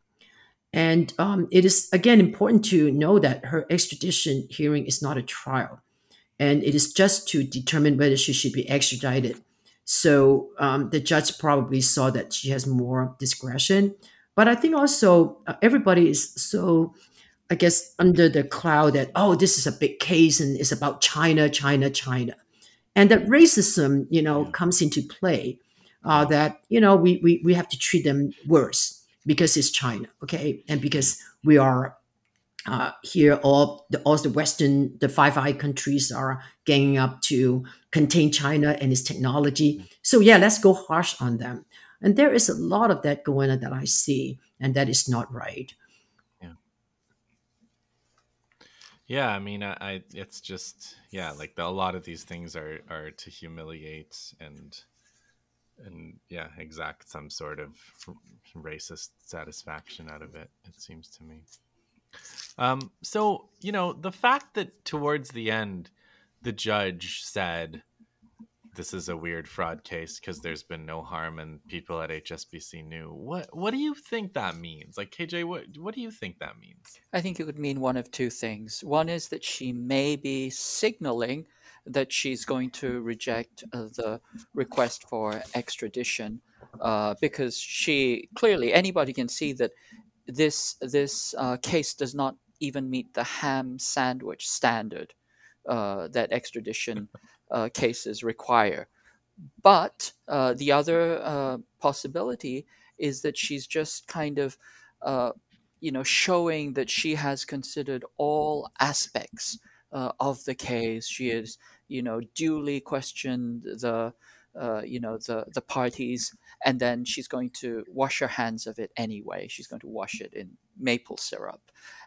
And um, it is, again, important to know that her extradition hearing is not a trial. And it is just to determine whether she should be extradited so um, the judge probably saw that she has more discretion. But I think also uh, everybody is so, I guess, under the cloud that, oh, this is a big case and it's about China, China, China. And that racism, you know, comes into play. Uh, that, you know, we, we, we have to treat them worse because it's China, okay? And because we are uh, here all the all the Western the Five Eye countries are ganging up to contain China and its technology. So yeah, let's go harsh on them. And there is a lot of that going on that I see, and that is not right. Yeah. Yeah, I mean, I, I it's just yeah, like the, a lot of these things are are to humiliate and and yeah, exact some sort of racist satisfaction out of it. It seems to me. Um, so you know the fact that towards the end, the judge said, "This is a weird fraud case because there's been no harm and people at HSBC knew." What What do you think that means? Like KJ, what What do you think that means? I think it would mean one of two things. One is that she may be signaling that she's going to reject uh, the request for extradition uh, because she clearly anybody can see that this this uh, case does not even meet the ham sandwich standard uh, that extradition uh, cases require. But uh, the other uh, possibility is that she's just kind of, uh, you know, showing that she has considered all aspects of the case. She has, you know, duly questioned the uh, you know the the parties and then she's going to wash her hands of it anyway. She's going to wash it in maple syrup.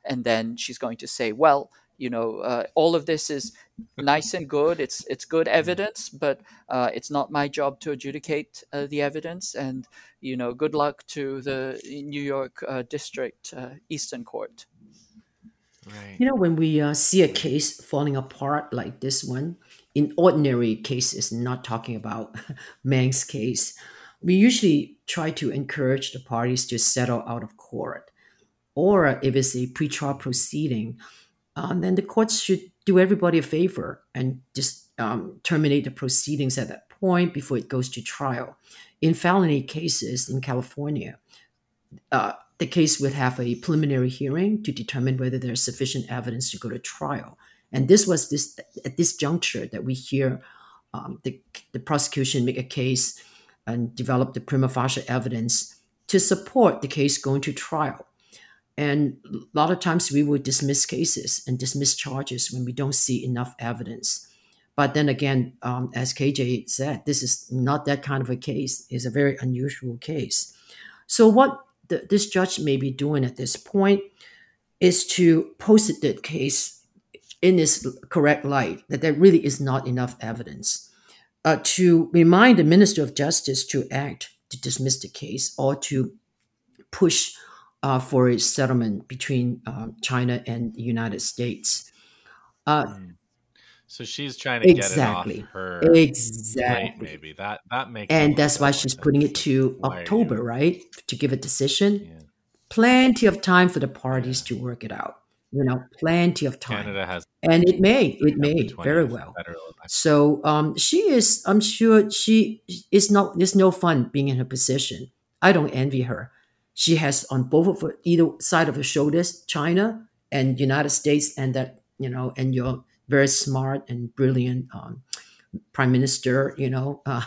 And then she's going to say well you know uh, all of this is nice and good. It's it's good evidence but uh, it's not my job to adjudicate uh, the evidence. And you know good luck to the new york uh, district uh, eastern court Right. You know, when we uh, see a case falling apart like this one, in ordinary cases, not talking about Meng's case, we usually try to encourage the parties to settle out of court. Or if it's a pretrial proceeding, uh, then the courts should do everybody a favor and just um, terminate the proceedings at that point before it goes to trial. In felony cases in California, uh, the case would have a preliminary hearing to determine whether there's sufficient evidence to go to trial. And this was this at this juncture that we hear um, the, the prosecution make a case and develop the prima facie evidence to support the case going to trial. And a lot of times we will dismiss cases and dismiss charges when we don't see enough evidence. But then again, um, as KJ said, this is not that kind of a case. It's a very unusual case. So what the, this judge may be doing at this point is to post the case in its correct light that there really is not enough evidence. uh, to remind the Minister of Justice to act to dismiss the case or to push uh, for a settlement between uh, China and the United States. Mm. So she's trying to exactly, get it off her exactly, maybe. That that makes and that's why she's putting it to Why October, right, to give a decision. yeah. Plenty of time for the parties Yeah. to work it out. You know, plenty of time, Canada has and it may, it may very well. So um, she is. I'm sure she is not. It's no fun being in her position. I don't envy her. She has on both of her either side of her shoulders China and United States, and that you know, and your very smart and brilliant um, prime minister. You know, uh,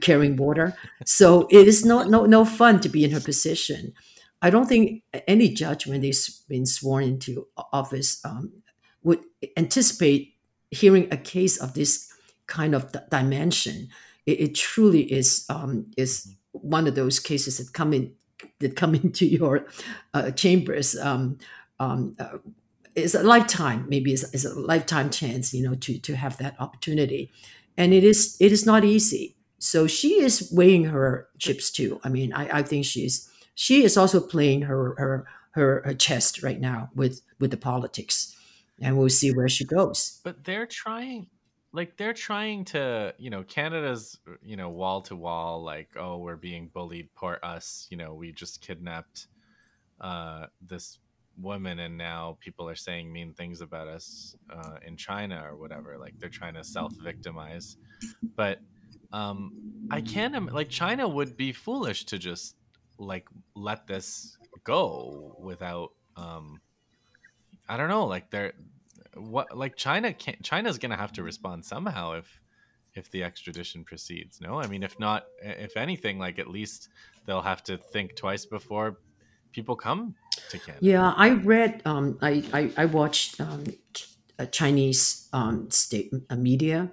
carrying water. So it is not no no fun to be in her position. I don't think any judge, when they've been sworn into office, um, would anticipate hearing a case of this kind of dimension. It, it truly is um, is one of those cases that come in that come into your uh, chambers. Um, um, uh, it's a lifetime, maybe it's, it's a lifetime chance, you know, to to have that opportunity, and it is it is not easy. So she is weighing her chips too. I mean, I, I think she's she is also playing her her her, her chest right now with with the politics, and we'll see where she goes. But they're trying like they're trying to, you know, Canada's, you know, wall to wall like, oh, we're being bullied, poor us, you know, we just kidnapped uh this woman and now people are saying mean things about us uh in China or whatever. Like they're trying to self-victimize. But um I can't im- like China would be foolish to just like let this go without um I don't know, like they're what like China can't China's gonna have to respond somehow if if the extradition proceeds. No, I mean if not, if anything, like at least they'll have to think twice before people come to Canada. Yeah, I read. Um, I, I I watched um, uh, Chinese um, state media,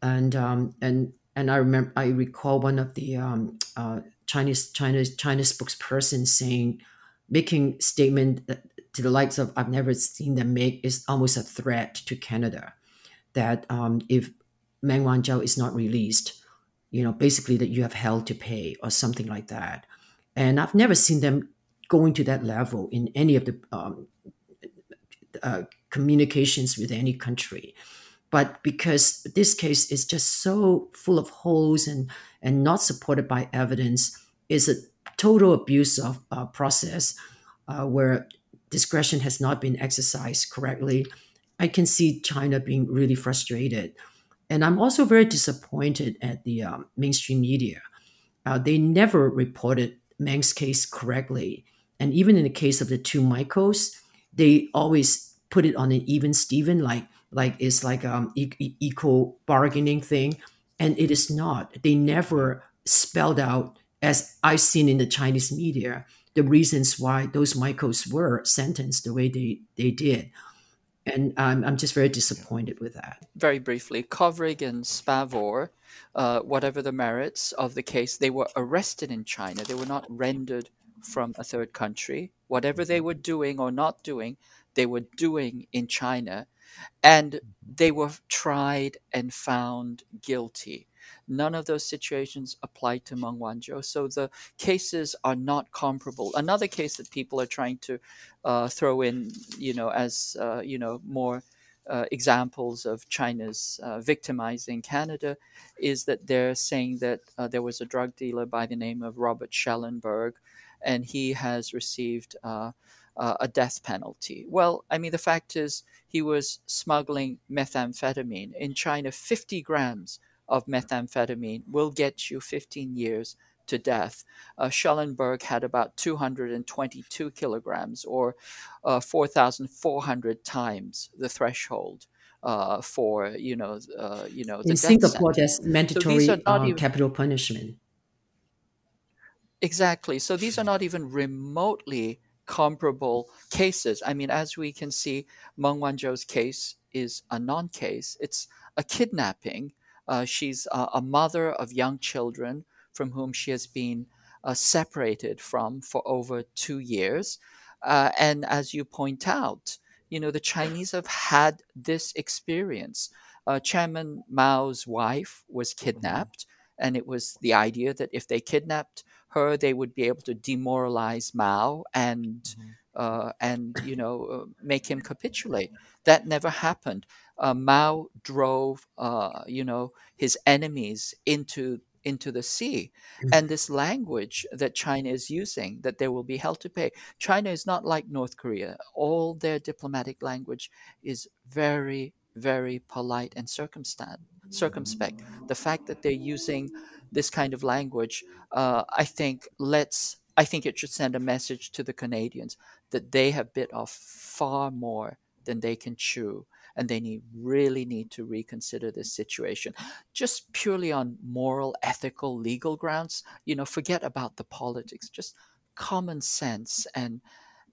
and um, and and I remember I recall one of the um, uh, Chinese China's China spokesperson saying, making statement to the likes of I've never seen them make is almost a threat to Canada, that um, if Meng Wanzhou is not released, you know, basically that you have hell to pay or something like that. And I've never seen them going to that level in any of the um, uh, communications with any country. But because this case is just so full of holes and, and not supported by evidence, is a total abuse of uh, process uh, where discretion has not been exercised correctly. I can see China being really frustrated. And I'm also very disappointed at the um, mainstream media. Uh, they never reported Meng's case correctly. And even in the case of the two Michaels, they always put it on an even Steven, like like it's like um equal bargaining thing, and it is not. They never spelled out, as I've seen in the Chinese media, the reasons why those Michaels were sentenced the way they they did, and I'm I'm just very disappointed with that. very briefly, Kovrig and Spavor, uh, whatever the merits of the case, they were arrested in China. They were not rendered from a third country. Whatever they were doing or not doing, they were doing in China. And they were tried and found guilty. None of those situations apply to Meng Wanzhou. So the cases are not comparable. Another case that people are trying to uh, throw in, you know, as, uh, you know, more uh, examples of China's uh, victimizing Canada is that they're saying that uh, there was a drug dealer by the name of Robert Schellenberg, and he has received uh, uh, a death penalty. Well, I mean, the fact is, he was smuggling methamphetamine. In China, 50 grams of methamphetamine will get you 15 years to death. Uh, Schellenberg had about 222 kilograms, or uh, 4,400 times the threshold uh, for you know uh, you know the In Singapore, there's mandatory not um, even- capital punishment. Exactly. So these are not even remotely comparable cases. I mean, as we can see, Meng Wanzhou's case is a non-case. It's a kidnapping. Uh, she's a, a mother of young children from whom she has been uh, separated from for over two years. Uh, and as you point out, you know, the Chinese have had this experience. uh, Chairman Mao's wife was kidnapped, and it was the idea that if they kidnapped her, they would be able to demoralize Mao and Mhm. uh, and you know uh, make him capitulate. That never happened. Uh, Mao drove uh, you know his enemies into into the sea, and this language that China is using that they will be held to pay. China is not like North Korea. All their diplomatic language is very very polite and circumstant circumspect. The fact that they're using this kind of language, uh, I think let's I think it should send a message to the Canadians that they have bit off far more than they can chew, and they need really need to reconsider this situation, just purely on moral, ethical, legal grounds. You know, forget about the politics. Just common sense and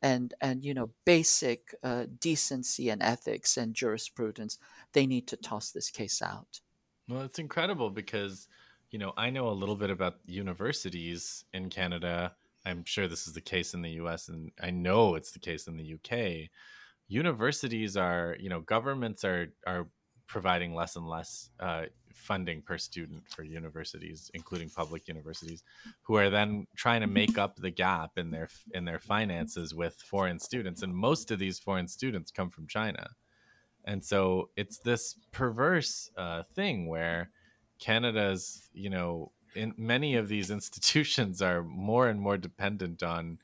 and and you know basic uh, decency and ethics and jurisprudence. They need to toss this case out. Well, it's incredible because, you know, I know a little bit about universities in Canada. I'm sure this is the case in the US, and I know it's the case in the UK. Universities are, you know, governments are are providing less and less uh, funding per student for universities, including public universities, who are then trying to make up the gap in their in their finances with foreign students, and most of these foreign students come from China and so it's this perverse uh, thing where canada's you know in many of these institutions are more and more dependent on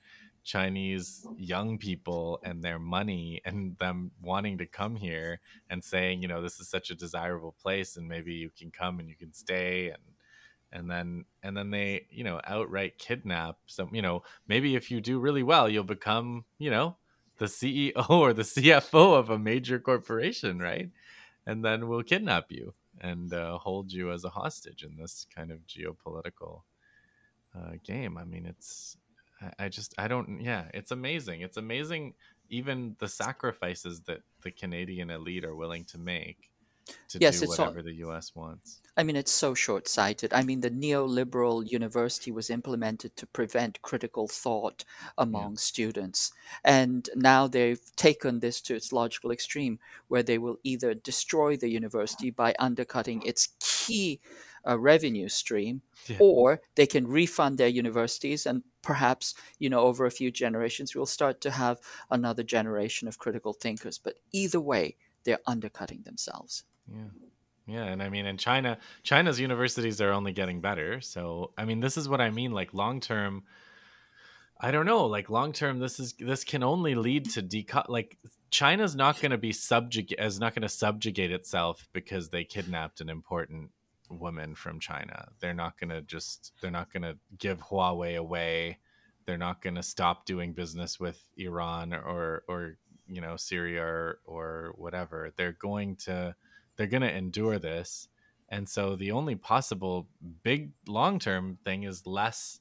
chinese young people and their money and them wanting to come here and saying you know this is such a desirable place and maybe you can come and you can stay and and then and then they you know outright kidnap some you know maybe if you do really well you'll become you know the CEO or the CFO of a major corporation, right? And then we'll kidnap you and uh, hold you as a hostage in this kind of geopolitical uh, game. I mean, it's, I, I just, I don't, yeah, it's amazing. It's amazing, even the sacrifices that the Canadian elite are willing to make to Yes, do it's all- whatever the US wants. I mean, it's so short sighted. I mean, the neoliberal university was implemented to prevent critical thought among students. And now they've taken this to its logical extreme, where they will either destroy the university by undercutting its key uh, revenue stream, Yeah. or they can refund their universities. And perhaps, you know, over a few generations, we'll start to have another generation of critical thinkers. But either way, they're undercutting themselves. Yeah. Yeah, and I mean in China, China's universities are only getting better. So, I mean, this is what I mean like long term I don't know, like long term this is this can only lead to decut like China's not going to be subjugate is not going to subjugate itself because they kidnapped an important woman from China. They're not going to just they're not going to give Huawei away. They're not going to stop doing business with Iran or or you know Syria or, or whatever. They're going to they're going to endure this. And so the only possible big long-term thing is less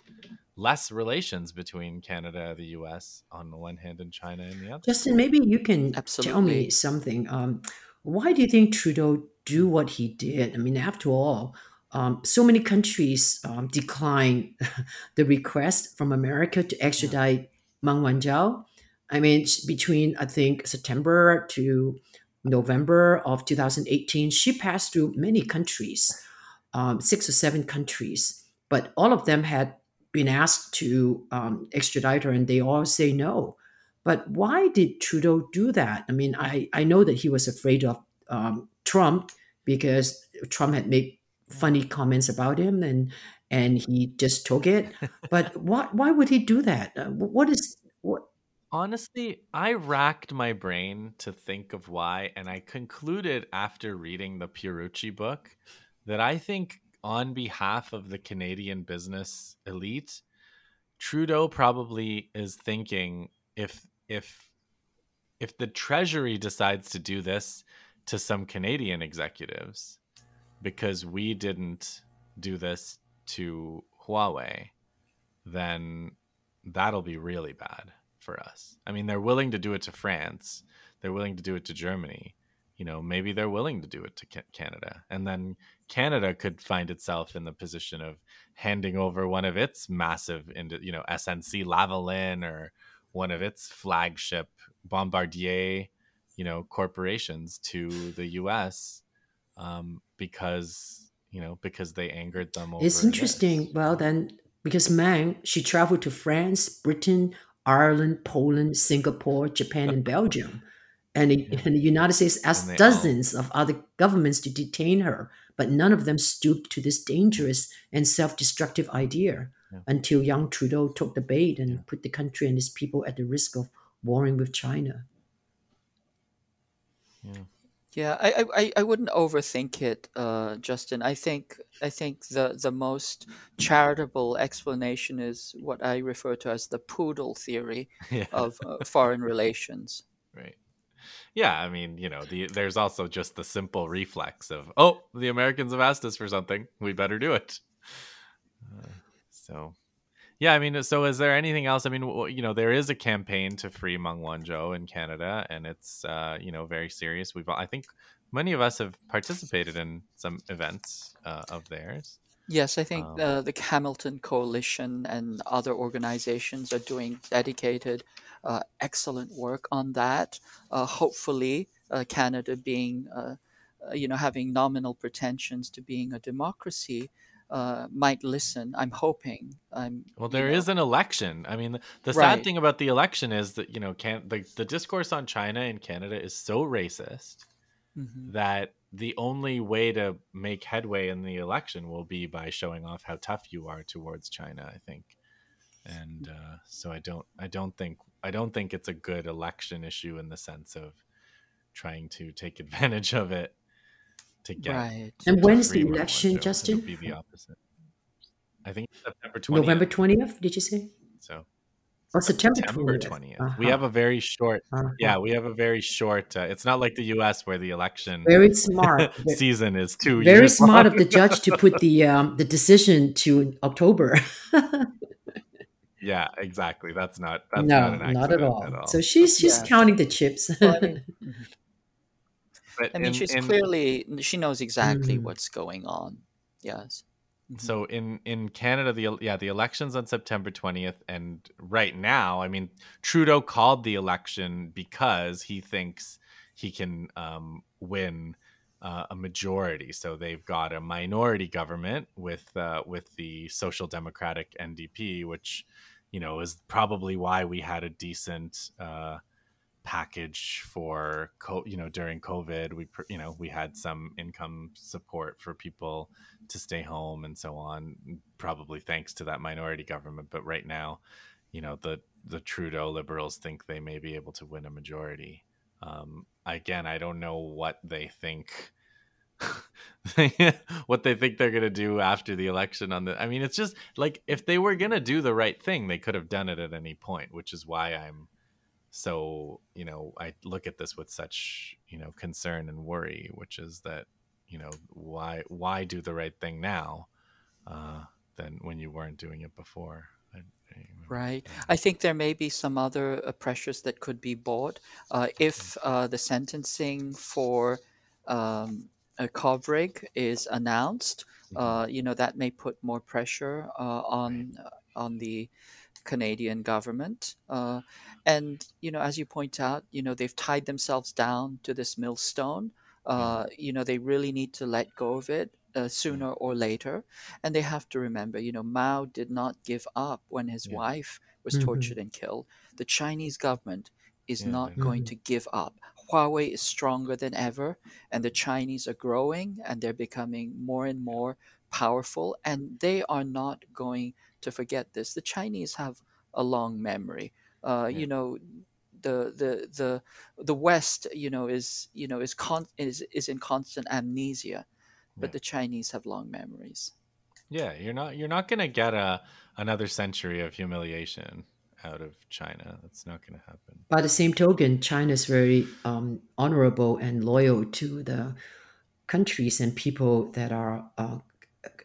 less relations between Canada, the US on the one hand and China on the other. Justin, maybe you can tell me something. Um, why do you think Trudeau do what he did? I mean, after all, um, so many countries um, declined the request from America to extradite Meng Wanzhou. I mean, between I think September to November of 2018, she passed through many countries, um, six or seven countries, but all of them had been asked to um, extradite her, and they all say no. But why did Trudeau do that? I mean, I, I know that he was afraid of um, Trump because Trump had made funny comments about him, and and he just took it. But why why would he do that? Uh, what is what? Honestly, I racked my brain to think of why, and I concluded after reading the Pierucci book that I think, on behalf of the Canadian business elite, Trudeau probably is thinking if if if the Treasury decides to do this to some Canadian executives because we didn't do this to Huawei, then that'll be really bad for us. I mean, they're willing to do it to France, they're willing to do it to Germany. You know, maybe they're willing to do it to Canada. And then Canada could find itself in the position of handing over one of its massive, into, you know, SNC Lavalin or one of its flagship Bombardier, you know, corporations to the US um, because you know because they angered them. It's interesting. this. Well, then, because Meng, she traveled to France, Britain, Ireland, Poland, Singapore, Japan, and Belgium. And, Yeah. and the United States asked they all- dozens of other governments to detain her, but none of them stooped to this dangerous and self destructive idea Yeah. until young Trudeau took the bait and Yeah. put the country and its people at the risk of warring with China. Yeah. Yeah, I, I, I- wouldn't overthink it, uh, Justin. I think I think the the most charitable explanation is what I refer to as the poodle theory yeah. of uh, foreign relations. Right. Yeah, I mean, you know, the there's also just the simple reflex of, oh, the Americans have asked us for something, we better do it. Uh, so, yeah, I mean, so is there anything else? I mean, you know, there is a campaign to free Meng Wanzhou in Canada, and it's, uh, you know, very serious. We've, I think, many of us have participated in some events uh, of theirs. Yes, I think Um, uh, the Hamilton Coalition and other organizations are doing dedicated, uh, excellent work on that. Uh, hopefully, uh, Canada being, uh, uh, you know, having nominal pretensions to being a democracy, uh, might listen. I'm hoping. I'm. Well, you know, is an election. I mean, the, the sad thing about the election is that you know, can the the discourse on China in Canada is so racist mhm. that the only way to make headway in the election will be by showing off how tough you are towards China. I think, and uh, so I don't, I don't think, I don't think it's a good election issue in the sense of trying to take advantage of it to get. Right. And when is the Meng election, Wanzhou. It'll Justin? be the opposite. I think it's September 20th. November 20th, did you say? So Or September September 20th? 20th. We have a very short, Uh-huh. yeah, we have a very short. Uh, it's not like the U.S. where the election Very smart. season is two Very years smart long. of the judge to put the um, the decision to October. yeah, exactly. That's not. That's no, not, an not at accident all. So she's she's Yeah. counting the chips. Well, I mean. But I mean, in- she's in- clearly she knows exactly Mhm. what's going on. Yes. Mhm. So in in Canada, the yeah the elections on September twentieth, and right now, I mean Trudeau called the election because he thinks he can um, win uh, a majority. So they've got a minority government with uh, with the Social Democratic NDP, which you know is probably why we had a decent. Uh, package for co- you know during covid we you know we had some income support for people to stay home and so on probably thanks to that minority government but right now you know the the trudeau liberals think they may be able to win a majority. Um again i don't know what they think what they think they're going to do after the election on the i mean it's just like if they were going to do the right thing they could have done it at any point which is why i'm so you know i look at this with such you know concern and worry which is that you know why why do the right thing now uh than when you weren't doing it before I, I, Right. I think there may be some other uh, pressures that could be bought uh, if uh, the sentencing for um, a Kovrig is announced. Uh, you know that may put more pressure uh, on uh, on the Canadian government. Uh, and you know, as you point out, you know they've tied themselves down to this millstone. Uh, you know they really need to let go of it uh, sooner or later, and they have to remember, you know, Mao did not give up when his Yeah. wife was Mhm. tortured and killed. The Chinese government is Yeah, not going to give up. Huawei is stronger than ever, and the Chinese are growing and they're becoming more and more powerful, and they are not going to forget this. The Chinese have a long memory. Uh, Yeah. You know, the the the the West, you know, is you know is con- is is in constant amnesia, but Yeah. the Chinese have long memories. yeah you're not you're not gonna get a another century of humiliation out of china that's not gonna happen By the same token, China is very um, honorable and loyal to the countries and people that are uh,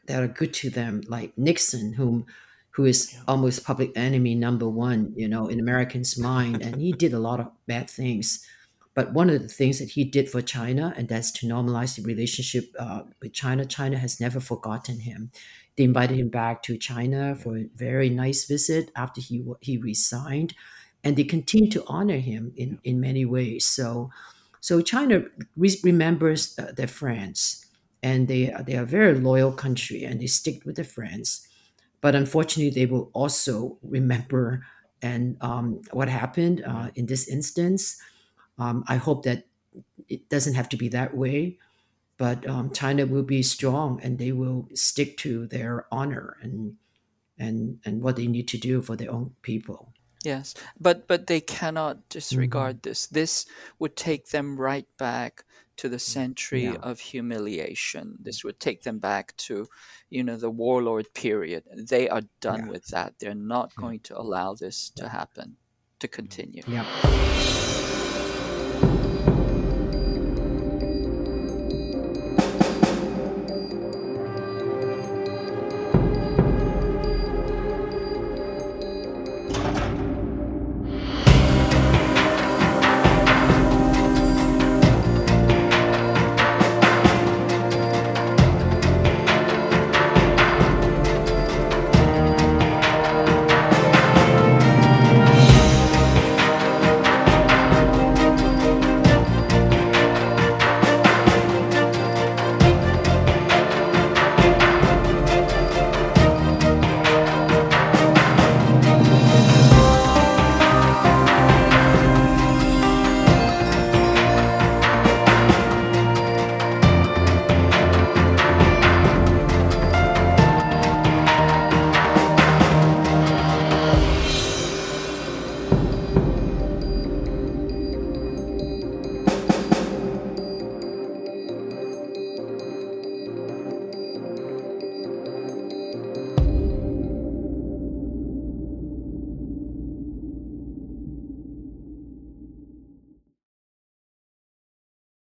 that are good to them, like Nixon, whom who is almost public enemy number one, you know, in Americans' mind, and he did a lot of bad things. But one of the things that he did for China, and that's to normalize the relationship uh, with China. China has never forgotten him. They invited him back to China for a very nice visit after he he resigned, and they continue to honor him in, in many ways. So, so China re- remembers uh, their friends, and they they are a very loyal country and they stick with their friends. But unfortunately, they will also remember and um, what happened uh, in this instance. Um, I hope that it doesn't have to be that way, but um, China will be strong and they will stick to their honor and and and what they need to do for their own people. Yes, but but they cannot disregard this. This would take them right back to the mm, century Yeah. of humiliation. This mm. would take them back to, you know, the warlord period. They are done Yeah. with that. They're not going to allow this to happen, to mm. continue. Yeah.